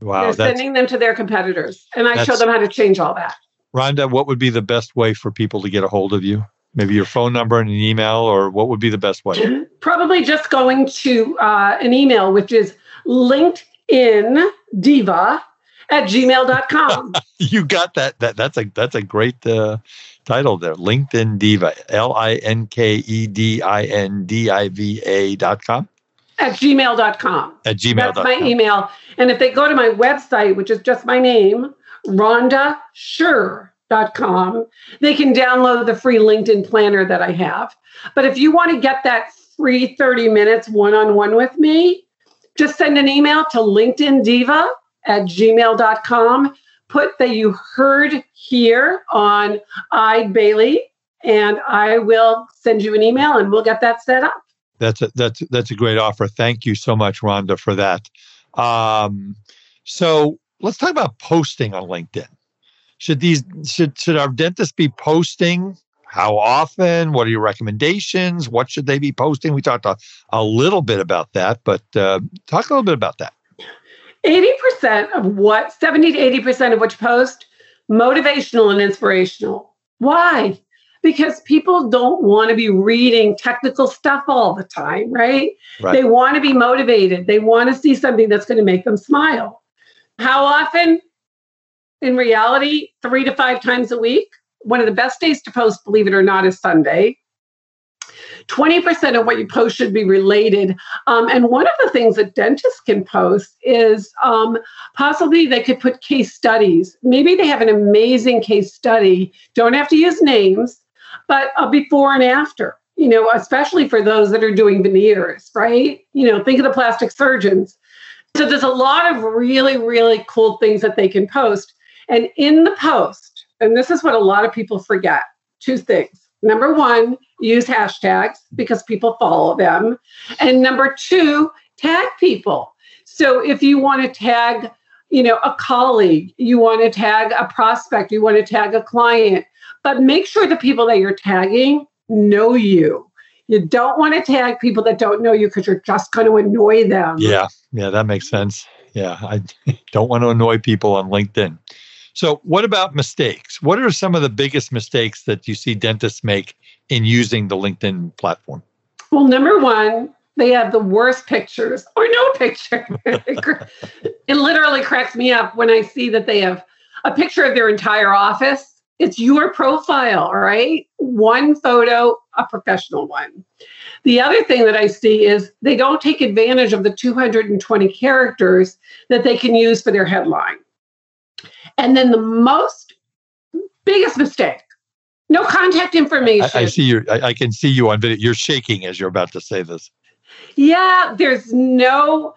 Wow. They're sending them to their competitors. And I show them how to change all that. Rhonda, what would be the best way for people to get a hold of you? maybe your phone number and an email, or what would be the best way? Probably just going to uh, an email, which is LinkedIn Diva at gmail.com. you got that. That that's a that's a great uh, title there. LinkedIn Diva. L I N K E D I N D I V A dot com. At gmail.com. At gmail. That's my email. And if they go to my website, which is just my name, Rhonda Sher com. They can download the free LinkedIn planner that I have. But if you want to get that free 30 minutes one on one with me, just send an email to LinkedIn Diva at gmail.com. Put that you heard here on Eide Bailly, and I will send you an email and we'll get that set up. That's a, that's that's a great offer. Thank you so much, Rhonda, for that. Um, so let's talk about posting on LinkedIn should these should should our dentists be posting how often what are your recommendations what should they be posting we talked a, a little bit about that but uh, talk a little bit about that 80% of what 70 to 80% of you post motivational and inspirational why because people don't want to be reading technical stuff all the time right, right. they want to be motivated they want to see something that's going to make them smile how often in reality, three to five times a week. One of the best days to post, believe it or not, is Sunday. 20% of what you post should be related. Um, and one of the things that dentists can post is um, possibly they could put case studies. Maybe they have an amazing case study, don't have to use names, but a before and after, you know, especially for those that are doing veneers, right? You know, think of the plastic surgeons. So there's a lot of really, really cool things that they can post. And in the post, and this is what a lot of people forget two things. Number one, use hashtags because people follow them. And number two, tag people. So if you want to tag, you know, a colleague, you want to tag a prospect, you want to tag a client, but make sure the people that you're tagging know you. You don't want to tag people that don't know you because you're just going to annoy them. Yeah, yeah, that makes sense. Yeah, I don't want to annoy people on LinkedIn. So, what about mistakes? What are some of the biggest mistakes that you see dentists make in using the LinkedIn platform? Well, number one, they have the worst pictures or no picture. it literally cracks me up when I see that they have a picture of their entire office. It's your profile, all right? One photo, a professional one. The other thing that I see is they don't take advantage of the 220 characters that they can use for their headline. And then the most Biggest mistake. No contact information. I, I see you. I, I can see you on video. You're shaking as you're about to say this. Yeah, there's no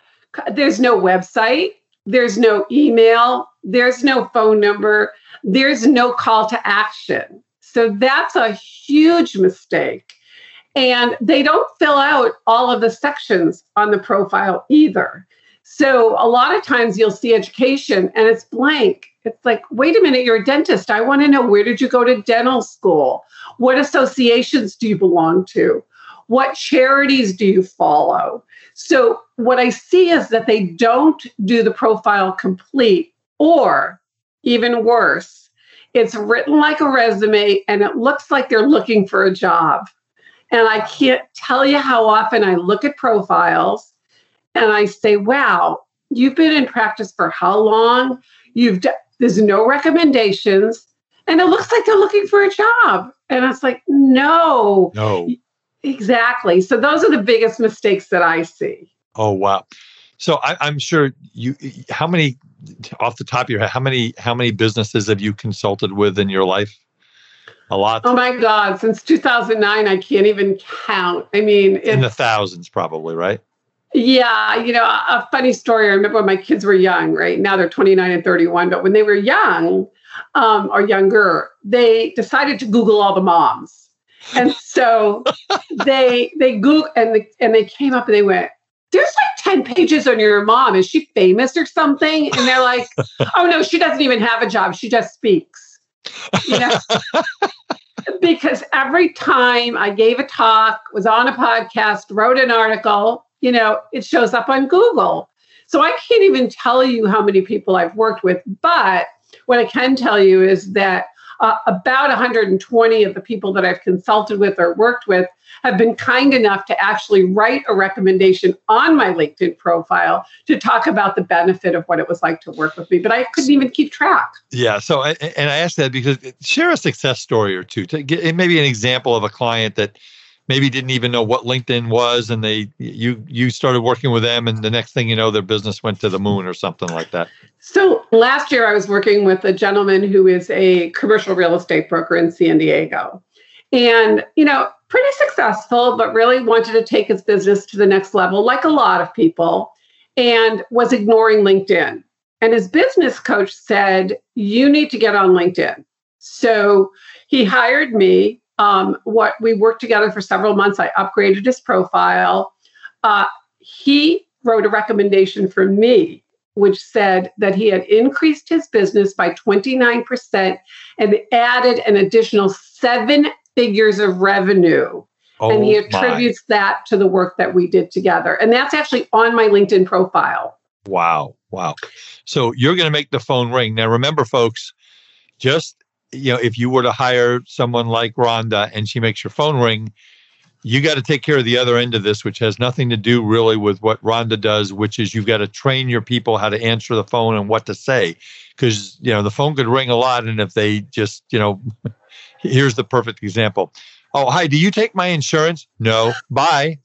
there's no website, there's no email, there's no phone number, there's no call to action. So that's a huge mistake. And they don't fill out all of the sections on the profile either. So a lot of times you'll see education and it's blank. It's like, wait a minute, you're a dentist. I want to know where did you go to dental school? What associations do you belong to? What charities do you follow? So, what I see is that they don't do the profile complete, or even worse, it's written like a resume and it looks like they're looking for a job. And I can't tell you how often I look at profiles and I say, wow, you've been in practice for how long? You've d- there's no recommendations. And it looks like they're looking for a job. And it's like, no. No. Exactly. So those are the biggest mistakes that I see. Oh wow. So I, am sure you. How many, off the top of your head, how many how many businesses have you consulted with in your life? A lot. Oh my God! Since 2009, I can't even count. I mean, in the thousands, probably, right? Yeah, you know, a funny story. I remember when my kids were young. Right now, they're 29 and 31, but when they were young um, or younger, they decided to Google all the moms and so they they Google and the, and they came up and they went, "There's like ten pages on your mom. Is she famous or something?" And they're like, "Oh no, she doesn't even have a job. She just speaks." You know. because every time I gave a talk, was on a podcast, wrote an article, you know, it shows up on Google. So I can't even tell you how many people I've worked with, but what I can tell you is that uh, about 120 of the people that I've consulted with or worked with have been kind enough to actually write a recommendation on my LinkedIn profile to talk about the benefit of what it was like to work with me. But I couldn't even keep track. Yeah. So, and I asked that because share a success story or two to get maybe an example of a client that maybe didn't even know what LinkedIn was, and they you you started working with them, and the next thing you know, their business went to the moon or something like that. So last year, I was working with a gentleman who is a commercial real estate broker in San Diego, and you know, pretty successful, but really wanted to take his business to the next level, like a lot of people, and was ignoring LinkedIn. And his business coach said, "You need to get on LinkedIn." So he hired me um, what we worked together for several months. I upgraded his profile. Uh, he wrote a recommendation for me, which said that he had increased his business by 29% and added an additional seven figures of revenue. Oh and he attributes my. that to the work that we did together. And that's actually on my LinkedIn profile. Wow. Wow. So you're going to make the phone ring. Now, remember, folks, just you know, if you were to hire someone like Rhonda and she makes your phone ring, you got to take care of the other end of this, which has nothing to do really with what Rhonda does, which is you've got to train your people how to answer the phone and what to say. Because, you know, the phone could ring a lot. And if they just, you know, here's the perfect example. Oh, hi, do you take my insurance? No, bye.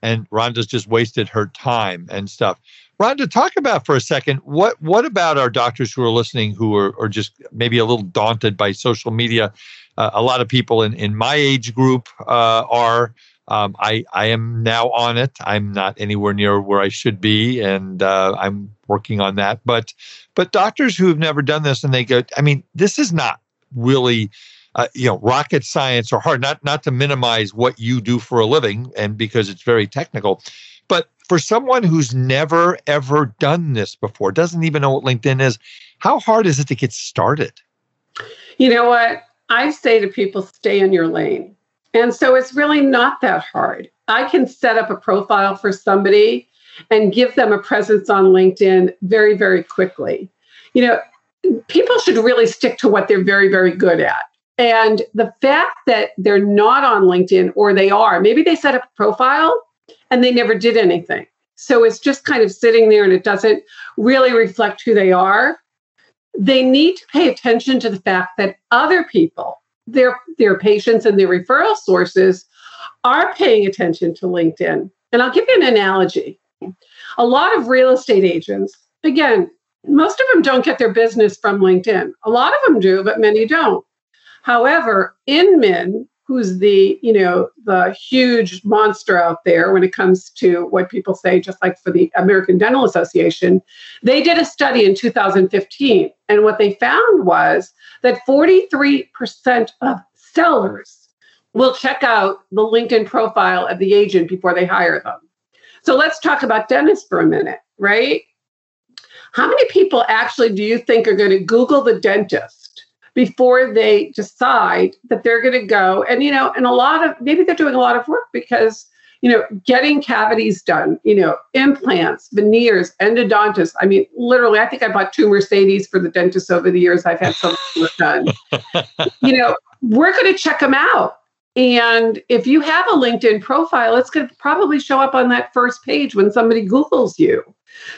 And Rhonda's just wasted her time and stuff. Rhonda, talk about for a second what what about our doctors who are listening who are, are just maybe a little daunted by social media? Uh, a lot of people in, in my age group uh, are. Um, I I am now on it. I'm not anywhere near where I should be, and uh, I'm working on that. But but doctors who have never done this and they go, I mean, this is not really. Uh, you know, rocket science or hard. Not not to minimize what you do for a living, and because it's very technical, for someone who's never ever done this before, doesn't even know what LinkedIn is, how hard is it to get started? You know what? I say to people, stay in your lane. And so it's really not that hard. I can set up a profile for somebody and give them a presence on LinkedIn very, very quickly. You know, people should really stick to what they're very, very good at. And the fact that they're not on LinkedIn or they are, maybe they set up a profile and they never did anything. So it's just kind of sitting there and it doesn't really reflect who they are. They need to pay attention to the fact that other people, their, their patients and their referral sources, are paying attention to LinkedIn. And I'll give you an analogy. A lot of real estate agents, again, most of them don't get their business from LinkedIn. A lot of them do, but many don't. However, Inman, who's the you know the huge monster out there when it comes to what people say just like for the american dental association. They did a study in 2015 and what they found was that 43% of sellers will check out the linkedin profile of the agent before they hire them. So let's talk about dentists for a minute right? How many people actually do you think are going to google the dentist before they decide that they're going to go. And you know and a lot of maybe they're doing a lot of work because you know getting cavities done you know implants veneers endodontists. I mean literally i think i bought two mercedes for the dentist over the years. I've had some work done. You know we're going to check them out. And if you have a linkedin profile it's going to probably show up on that first page when somebody googles you.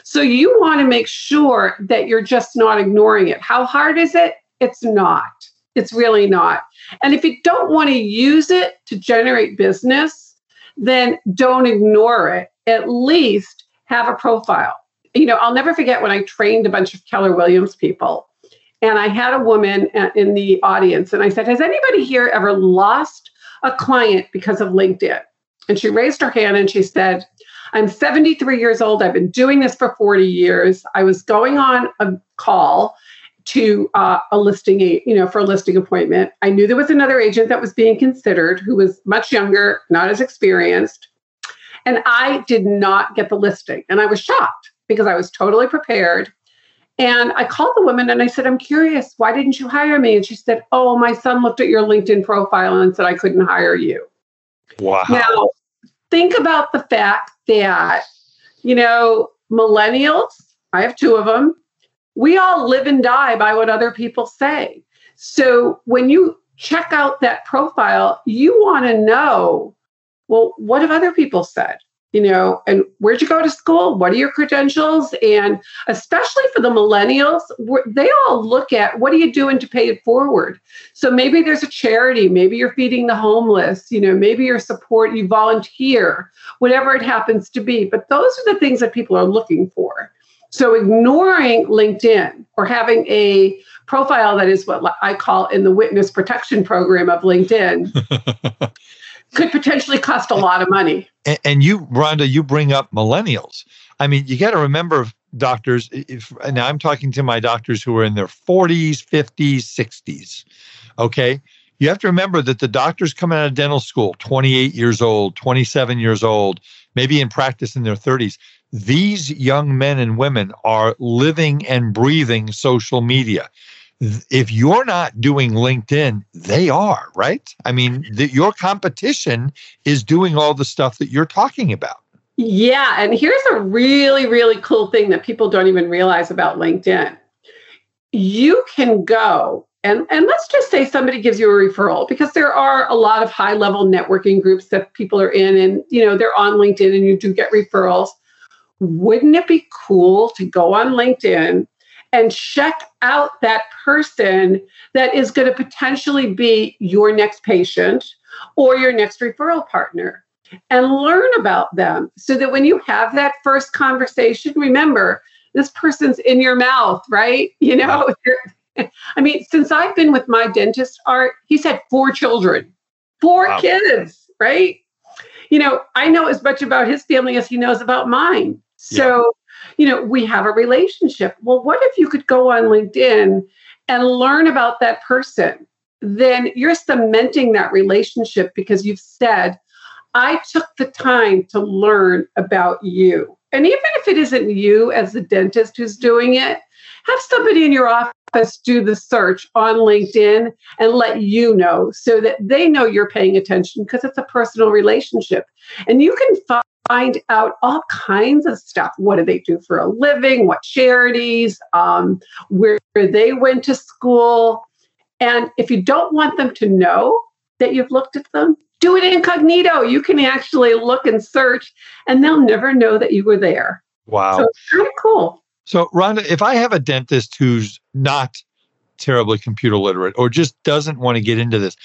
So you want to make sure that you're just not ignoring it. How hard is it it's not. It's really not. And if you don't want to use it to generate business, then don't ignore it. At least have a profile. You know, I'll never forget when I trained a bunch of Keller Williams people. And I had a woman uh, in the audience, and I said, Has anybody here ever lost a client because of LinkedIn? And she raised her hand and she said, I'm 73 years old. I've been doing this for 40 years. I was going on a call to uh, a listing, you know, for a listing appointment. I knew there was another agent that was being considered who was much younger, not as experienced. And I did not get the listing. And I was shocked because I was totally prepared. And I called the woman and I said, I'm curious, why didn't you hire me? And she said, Oh, my son looked at your LinkedIn profile and said I couldn't hire you. Wow. Now, think about the fact that, you know, millennials, I have two of them, we all live and die by what other people say. So when you check out that profile, you want to know, well, what have other people said? You know, and where'd you go to school? What are your credentials? And especially for the millennials, they all look at what are you doing to pay it forward? So maybe there's a charity, maybe you're feeding the homeless, you know, maybe you're support, you volunteer, whatever it happens to be. But those are the things that people are looking for. So ignoring LinkedIn or having a profile that is what I call in the witness protection program of LinkedIn could potentially cost a lot of money. And, and you, Rhonda, you bring up millennials. I mean, you got to remember doctors, if, now I'm talking to my doctors who are in their 40s, 50s, 60s. Okay. You have to remember that the doctors coming out of dental school, 28 years old, 27 years old, maybe in practice in their 30s, these young men and women are living and breathing social media. If you're not doing LinkedIn, they are, right? I mean, the, your competition is doing all the stuff that you're talking about. Yeah. And here's a really, really cool thing that people don't even realize about LinkedIn. You can go and, and let's just say somebody gives you a referral because there are a lot of high level networking groups that people are in and you know they're on linkedin and you do get referrals wouldn't it be cool to go on LinkedIn and check out that person that is going to potentially be your next patient or your next referral partner and learn about them so that when you have that first conversation, remember this person's in your mouth, right? You know, I mean, since I've been with my dentist, Art, he's had four children, four wow. kids, right? You know, I know as much about his family as he knows about mine. So, yeah. you know, we have a relationship. Well, what if you could go on LinkedIn and learn about that person? Then you're cementing that relationship because you've said, I took the time to learn about you. And even if it isn't you as the dentist who's doing it, have somebody in your office do the search on LinkedIn and let you know so that they know you're paying attention because it's a personal relationship. And you can find out all kinds of stuff. What do they do for a living? What charities? Um, where they went to school? And if you don't want them to know that you've looked at them, do it incognito. You can actually look and search, and they'll never know that you were there. Wow. So it's kind of cool. So, Rhonda, if I have a dentist who's not terribly computer literate or just doesn't want to get into this,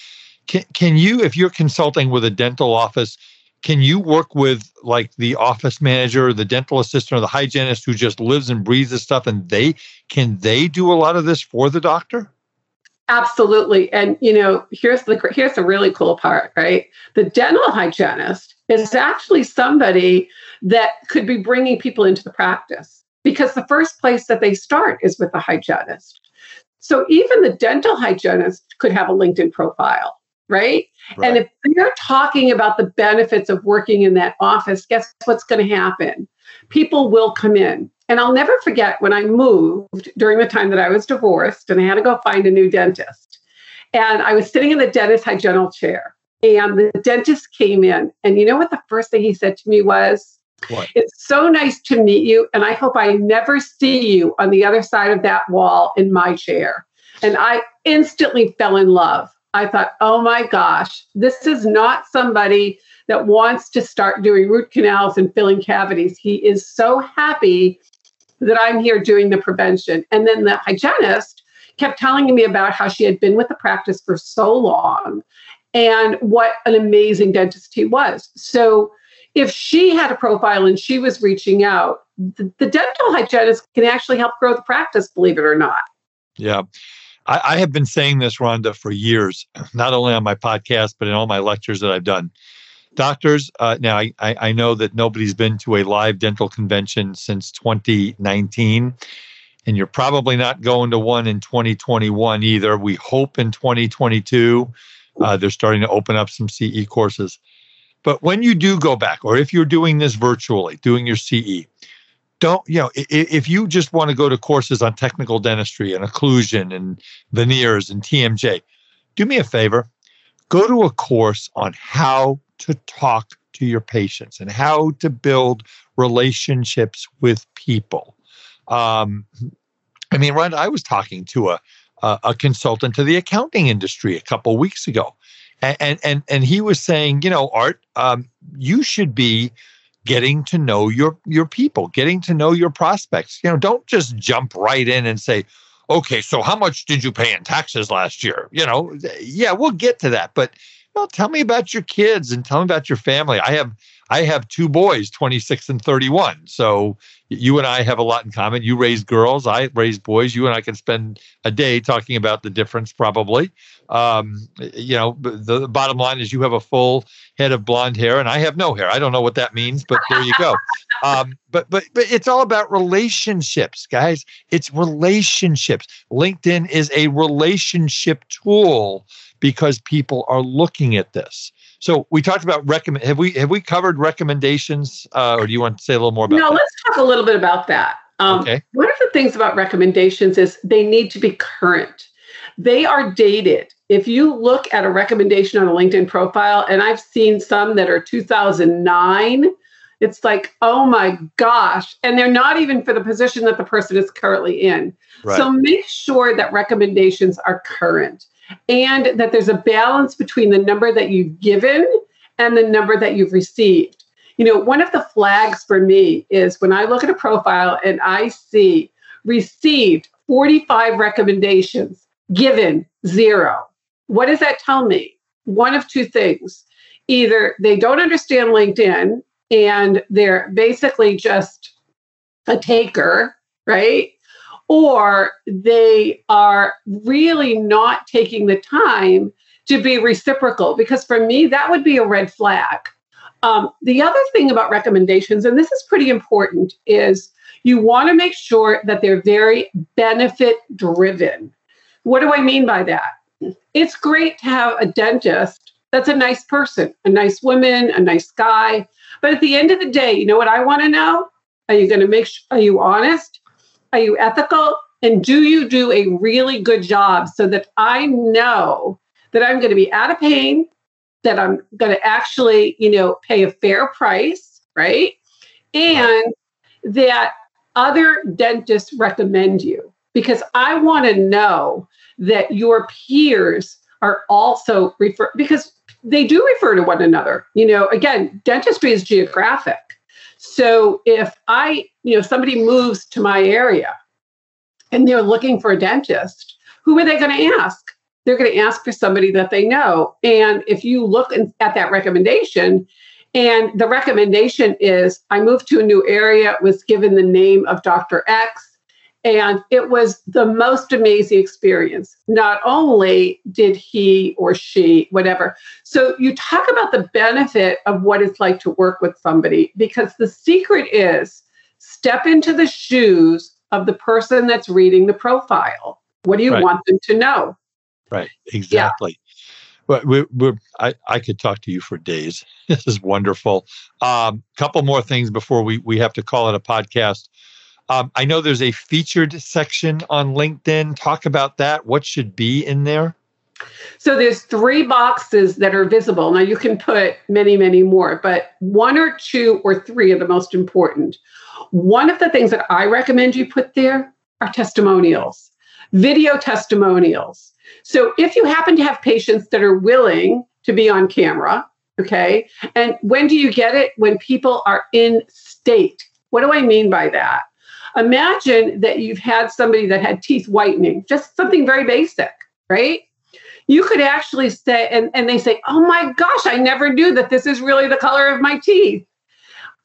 can, can you, if you're consulting with a dental office, can you work with like the office manager, the dental assistant, or the hygienist who just lives and breathes this stuff, and they can they do a lot of this for the doctor? Absolutely. And you know, here's the here's the really cool part, right? The dental hygienist is actually somebody that could be bringing people into the practice because the first place that they start is with the hygienist. So even the dental hygienist could have a LinkedIn profile, right? right? And if you're talking about the benefits of working in that office, guess what's going to happen? People will come in. And I'll never forget when I moved during the time that I was divorced and I had to go find a new dentist. And I was sitting in the dentist hygienical chair and the dentist came in. And you know what the first thing he said to me was? What? It's so nice to meet you. And I hope I never see you on the other side of that wall in my chair. And I instantly fell in love. I thought, oh my gosh, this is not somebody that wants to start doing root canals and filling cavities. He is so happy that I'm here doing the prevention. And then the hygienist kept telling me about how she had been with the practice for so long and what an amazing dentist he was. So if she had a profile and she was reaching out, the, the dental hygienist can actually help grow the practice, believe it or not. Yeah. I, I have been saying this, Rhonda, for years, not only on my podcast, but in all my lectures that I've done. Doctors, uh, now I, I know that nobody's been to a live dental convention since 2019, and you're probably not going to one in 2021 either. We hope in 2022 uh, they're starting to open up some CE courses. But when you do go back, or if you're doing this virtually, doing your CE, don't you know if you just want to go to courses on technical dentistry and occlusion and veneers and TMJ, do me a favor, go to a course on how to talk to your patients and how to build relationships with people. Um, I mean, Ron, I was talking to a, a, a consultant to the accounting industry a couple weeks ago, and and and he was saying, you know, Art, um, you should be getting to know your your people, getting to know your prospects. You know, don't just jump right in and say, okay, so how much did you pay in taxes last year? You know, yeah, we'll get to that, but well, tell me about your kids and tell me about your family. I have I have two boys, 26 and 31. So you and I have a lot in common. You raise girls, I raise boys. You and I can spend a day talking about the difference, probably. Um, you know, the, the, bottom line is you have a full head of blonde hair, and I have no hair. I don't know what that means, but there you go. Um, but but but it's all about relationships, guys. It's relationships. LinkedIn is a relationship tool because people are looking at this. So we talked about recommend. Have we have we covered recommendations, uh, or do you want to say a little more about? No, that? let's talk a little bit about that. Um, okay. One of the things about recommendations is they need to be current. They are dated. If you look at a recommendation on a LinkedIn profile, and I've seen some that are 2009, it's like, oh my gosh. And they're not even for the position that the person is currently in. Right. So make sure that recommendations are current and that there's a balance between the number that you've given and the number that you've received. You know, one of the flags for me is when I look at a profile and I see received 45 recommendations, given zero. What does that tell me? One of two things. Either they don't understand LinkedIn and they're basically just a taker, right? Or they are really not taking the time to be reciprocal. Because for me, that would be a red flag. Um, the other thing about recommendations, and this is pretty important, is you want to make sure that they're very benefit driven. What do I mean by that? It's great to have a dentist that's a nice person, a nice woman, a nice guy. But at the end of the day, you know what I want to know? Are you going to make sure, are you honest? Are you ethical? And do you do a really good job so that I know that I'm going to be out of pain, that I'm going to actually, you know, pay a fair price, right? And that other dentists recommend you because I want to know that your peers are also refer because they do refer to one another. You know, again, dentistry is geographic. So if I, you know, somebody moves to my area and they're looking for a dentist, who are they going to ask? They're going to ask for somebody that they know. And if you look at that recommendation, and the recommendation is I moved to a new area, was given the name of Dr. X, And it was the most amazing experience. Not only did he or she, whatever. So you talk about the benefit of what it's like to work with somebody because the secret is step into the shoes of the person that's reading the profile. What do you right. want them to know? Right, exactly. Yeah. But we, we, I, I could talk to you for days. This is wonderful. Um, couple more things before we, we have to call it a podcast. Um, I know there's a featured section on LinkedIn. Talk about that. What should be in there? So there's three boxes that are visible. Now you can put many, many more, but one or two or three are the most important. One of the things that I recommend you put there are testimonials, video testimonials. So if you happen to have patients that are willing to be on camera, okay, and when do you get it? When people are in state. What do I mean by that? Imagine that you've had somebody that had teeth whitening, just something very basic, right? You could actually say, and, and they say, Oh my gosh, I never knew that this is really the color of my teeth.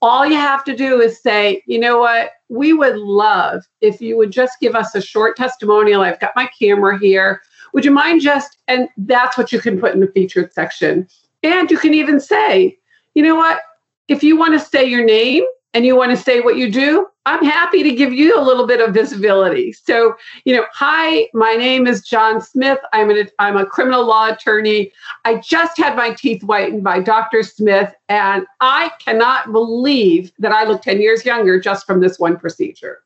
All you have to do is say, you know what? We would love if you would just give us a short testimonial. I've got my camera here. Would you mind just, and that's what you can put in the featured section. And you can even say, you know what? If you want to say your name and you want to say what you do, I'm happy to give you a little bit of visibility. So, you know, hi, my name is John Smith. I'm an I'm a criminal law attorney. I just had my teeth whitened by Dr. Smith, and I cannot believe that I look 10 years younger just from this one procedure.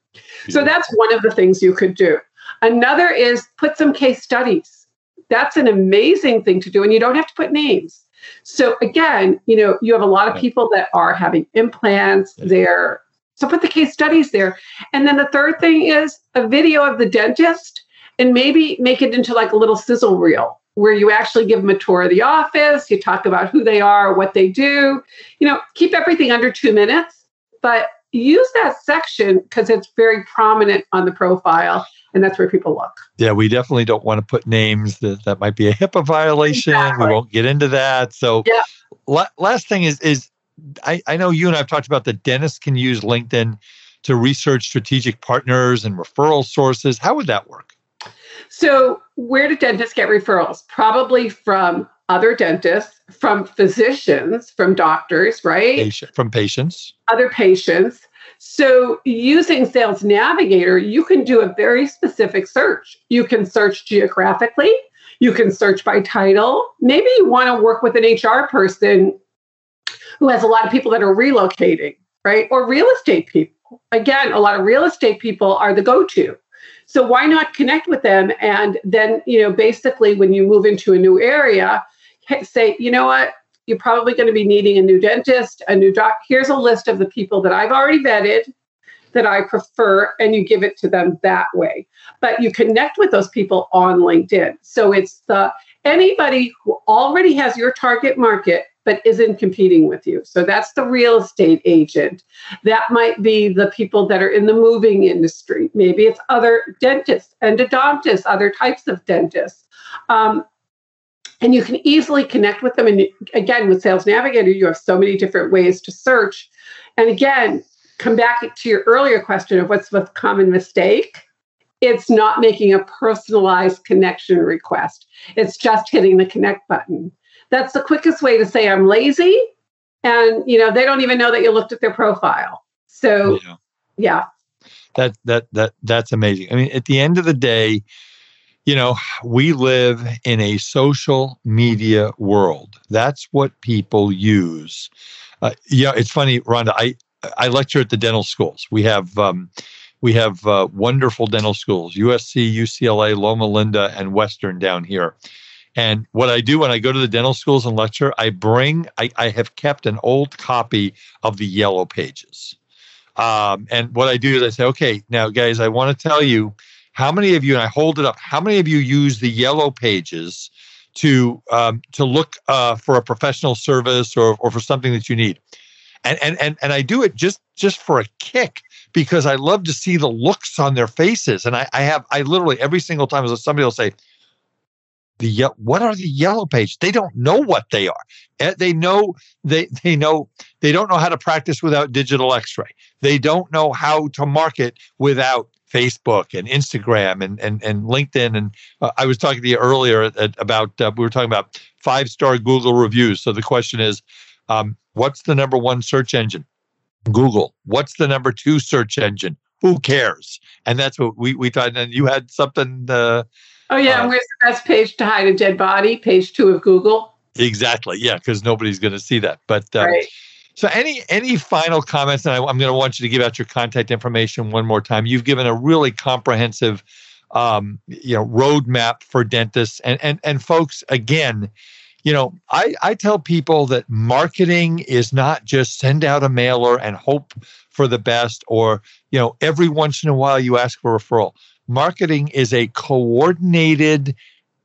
So that's one of the things you could do. Another is put some case studies. That's an amazing thing to do, and you don't have to put names. So again, you know, you have a lot of people that are having implants, they're so put the case studies there. And then the third thing is a video of the dentist and maybe make it into like a little sizzle reel where you actually give them a tour of the office, you talk about who they are, what they do. You know, keep everything under 2 minutes, but use that section because it's very prominent on the profile and that's where people look. Yeah, we definitely don't want to put names that that might be a HIPAA violation. Exactly. We won't get into that. So, yeah. La- last thing is is I, I know you and I've talked about the dentists can use LinkedIn to research strategic partners and referral sources. How would that work? So, where do dentists get referrals? Probably from other dentists, from physicians, from doctors, right? Patient, from patients. Other patients. So, using Sales Navigator, you can do a very specific search. You can search geographically, you can search by title. Maybe you want to work with an HR person who has a lot of people that are relocating, right? Or real estate people. Again, a lot of real estate people are the go to. So why not connect with them? And then, you know, basically when you move into a new area, say, you know what? You're probably going to be needing a new dentist, a new doc. Here's a list of the people that I've already vetted that I prefer, and you give it to them that way. But you connect with those people on LinkedIn. So it's the anybody who already has your target market but isn't competing with you. So that's the real estate agent. That might be the people that are in the moving industry. Maybe it's other dentists, endodontists, other types of dentists. Um, and you can easily connect with them. And again, with Sales Navigator, you have so many different ways to search. And again, come back to your earlier question of what's the common mistake. It's not making a personalized connection request. It's just hitting the connect button that's the quickest way to say I'm lazy. And, you know, they don't even know that you looked at their profile. So, yeah. yeah. That, that, that, that's amazing. I mean, at the end of the day, you know, we live in a social media world. That's what people use. Uh, yeah, it's funny, Rhonda. I I lecture at the dental schools. We have um, we have uh, wonderful dental schools: USC, UCLA, Loma Linda, and Western down here. And what I do when I go to the dental schools and lecture, I bring, I, I have kept an old copy of the yellow pages. Um, and what I do is I say, okay, now guys, I want to tell you how many of you, and I hold it up, how many of you use the yellow pages to um, to look uh, for a professional service or, or for something that you need? And, and and and I do it just just for a kick because I love to see the looks on their faces. And I, I have I literally every single time somebody will say, the what are the yellow pages they don't know what they are eh, they know they they know they don't know how to practice without digital x-ray they don't know how to market without Facebook and Instagram and and and LinkedIn. And uh, I was talking to you earlier at, about uh, we were talking about five star Google reviews. So the question is, um, what's the number one search engine? Google. What's the number two search engine? Who cares? And that's what we we thought. And you had something. Uh, oh yeah, uh, where's the best page to hide a dead body? Page two of Google. Exactly. Yeah, because nobody's going to see that. But um, right. So, any any final comments? And I, am going to want you to give out your contact information one more time. You've given a really comprehensive, um, you know, roadmap for dentists and and and folks. Again, you know, I I tell people that marketing is not just send out a mailer and hope for the best, or you know, every once in a while you ask for a referral. Marketing is a coordinated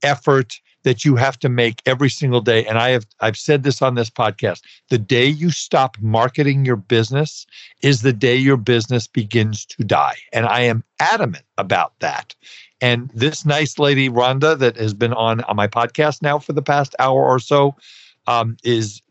effort that you have to make every single day. And i have i've said this on this podcast. The day you stop marketing your business is the day your business begins to die. And i am adamant about that. And this nice lady rhonda that has been on on my podcast now for the past hour or so um, is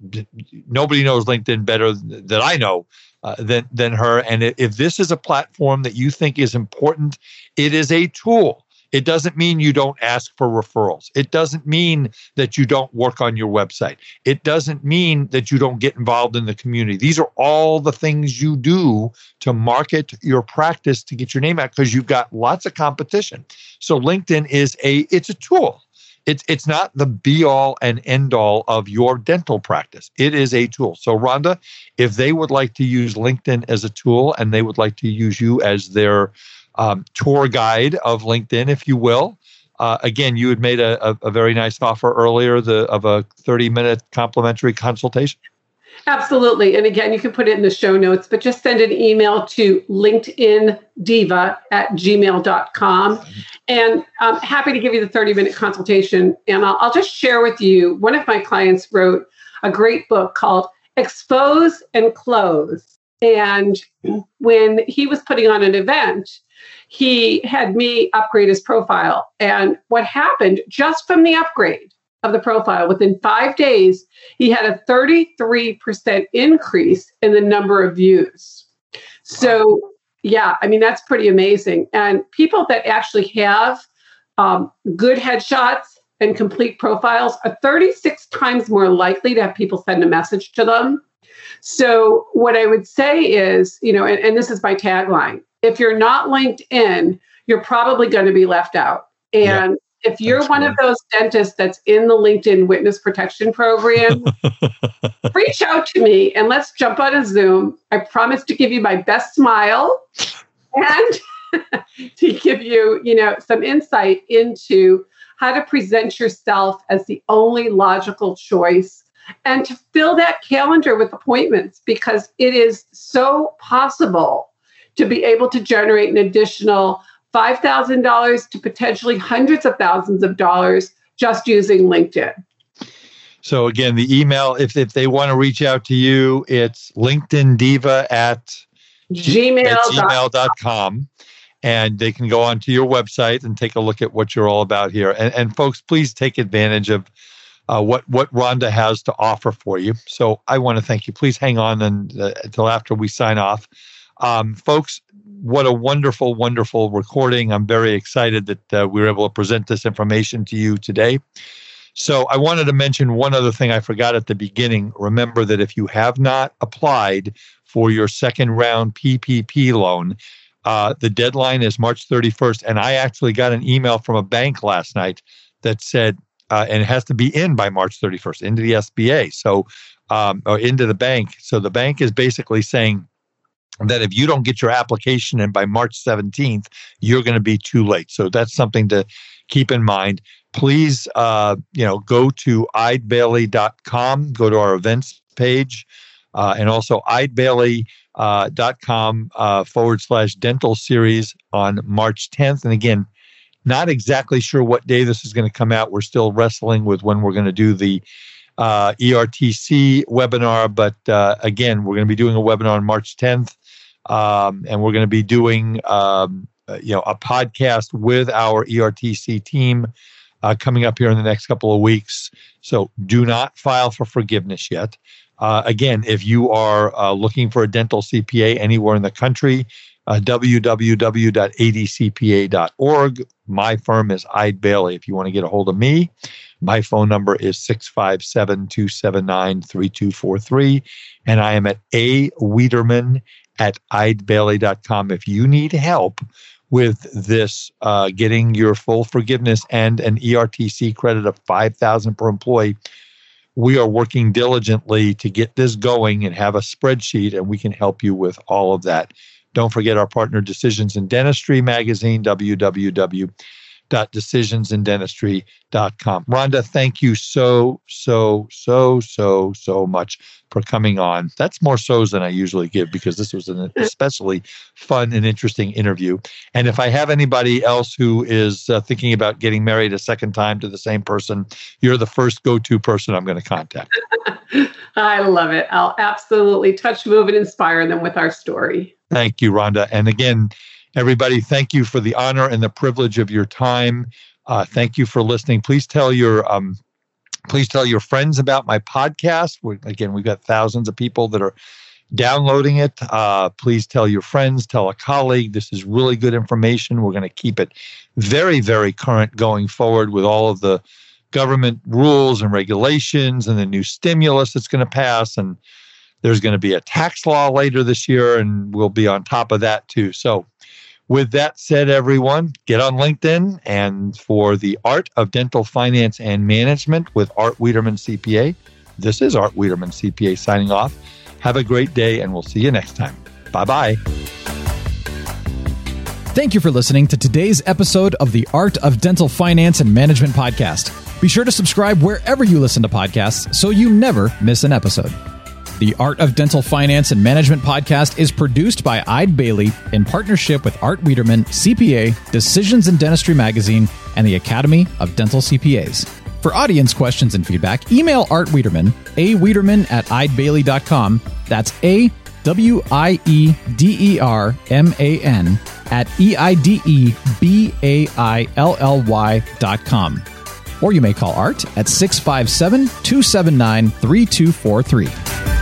nobody knows linkedin better than i know uh, than than her. And if this is a platform that you think is important it is a tool it doesn't mean you don't ask for referrals. It doesn't mean that you don't work on your website. It doesn't mean that you don't get involved in the community. These are all the things you do to market your practice to get your name out because you've got lots of competition. So LinkedIn is a it's a tool. It's it's not the be all and end all of your dental practice. It is a tool. So Rhonda, if they would like to use LinkedIn as a tool and they would like to use you as their um, tour guide of LinkedIn, if you will. Uh, again, you had made a, a, a, very nice offer earlier the, of a 30 minute complimentary consultation. Absolutely. And again, you can put it in the show notes, but just send an email to LinkedIndiva at gmail.com. And I'm happy to give you the 30 minute consultation. And I'll, I'll just share with you one of my clients wrote a great book called Expose and Close. And when he was putting on an event, he had me upgrade his profile. And what happened just from the upgrade of the profile, within five days, he had a 33% increase in the number of views. So, yeah, I mean, that's pretty amazing. And people that actually have um, good headshots and complete profiles are 36 times more likely to have people send a message to them. So, what I would say is, you know, and, and this is my tagline if you're not linked in, you're probably going to be left out. And yeah, if you're one of those dentists that's in the LinkedIn Witness Protection Program, reach out to me and let's jump on a Zoom. I promise to give you my best smile and to give you, you know, some insight into how to present yourself as the only logical choice and to fill that calendar with appointments because it is so possible to be able to generate an additional $5,000 to potentially hundreds of thousands of dollars just using LinkedIn. So again, the email, if, if they want to reach out to you, it's LinkedIndiva at gmail. At gmail.com. And they can go onto your website and take a look at what you're all about here. And, and folks, please take advantage of uh, what what Rhonda has to offer for you. So I want to thank you. Please hang on and, uh, until after we sign off. Um, folks, what a wonderful, wonderful recording. I'm very excited that uh, we were able to present this information to you today. So, I wanted to mention one other thing I forgot at the beginning. Remember that if you have not applied for your second round PPP loan, uh, the deadline is March 31st. And I actually got an email from a bank last night that said, uh, and it has to be in by March 31st into the SBA. So, um, or into the bank. So the bank is basically saying, that if you don't get your application in by March 17th, you're going to be too late. So that's something to keep in mind. Please, uh, you know, go to eidebailly.com, go to our events page, uh, and also eidebailly.com uh, uh, forward slash dental series on March 10th. And again, not exactly sure what day this is going to come out. We're still wrestling with when we're going to do the uh, ERTC webinar, but uh, again, we're going to be doing a webinar on March 10th um, and we're going to be doing um, uh, you know a podcast with our ERTC team uh, coming up here in the next couple of weeks. So do not file for forgiveness yet. Uh, again, if you are uh, looking for a dental CPA anywhere in the country, uh, www.adcpa.org. My firm is Eide Bailly. If you want to get a hold of me, my phone number is 657 279 3243. And I am at A Wiederman at eidebailly.com. If you need help with this, uh, getting your full forgiveness and an ERTC credit of 5000 per employee, we are working diligently to get this going and have a spreadsheet, and we can help you with all of that. Don't forget our partner, Decisions in Dentistry magazine, www www.decisionsindentistry.com. Rhonda, thank you so, so, so, so, so much for coming on. That's more so's than I usually give because this was an especially fun and interesting interview. And if I have anybody else who is uh, thinking about getting married a second time to the same person, you're the first go to person I'm going to contact. I love it. I'll absolutely touch, move, and inspire them with our story. Thank you, Rhonda. And again, Everybody, thank you for the honor and the privilege of your time. Uh, thank you for listening. Please tell your um, please tell your friends about my podcast. We, again, we've got thousands of people that are downloading it. Uh, please tell your friends, tell a colleague. This is really good information. We're going to keep it very, very current going forward with all of the government rules and regulations and the new stimulus that's going to pass. And there's going to be a tax law later this year, and we'll be on top of that too. So, with that said, everyone, get on LinkedIn and for the Art of Dental Finance and Management with Art Wiederman CPA. This is Art Wiederman CPA signing off. Have a great day, and we'll see you next time. Bye bye. Thank you for listening to today's episode of the Art of Dental Finance and Management podcast. Be sure to subscribe wherever you listen to podcasts so you never miss an episode. The Art of Dental Finance and Management podcast is produced by Eide Bailly in partnership with Art Wiederman, CPA, Decisions in Dentistry Magazine, and the Academy of Dental CPAs. For audience questions and feedback, email Art Wiederman, a Wiederman at eidebailly.com. That's A W I E D E R M A N at E I D E B A I L L Y dot com. Or you may call Art at 657 279 3243.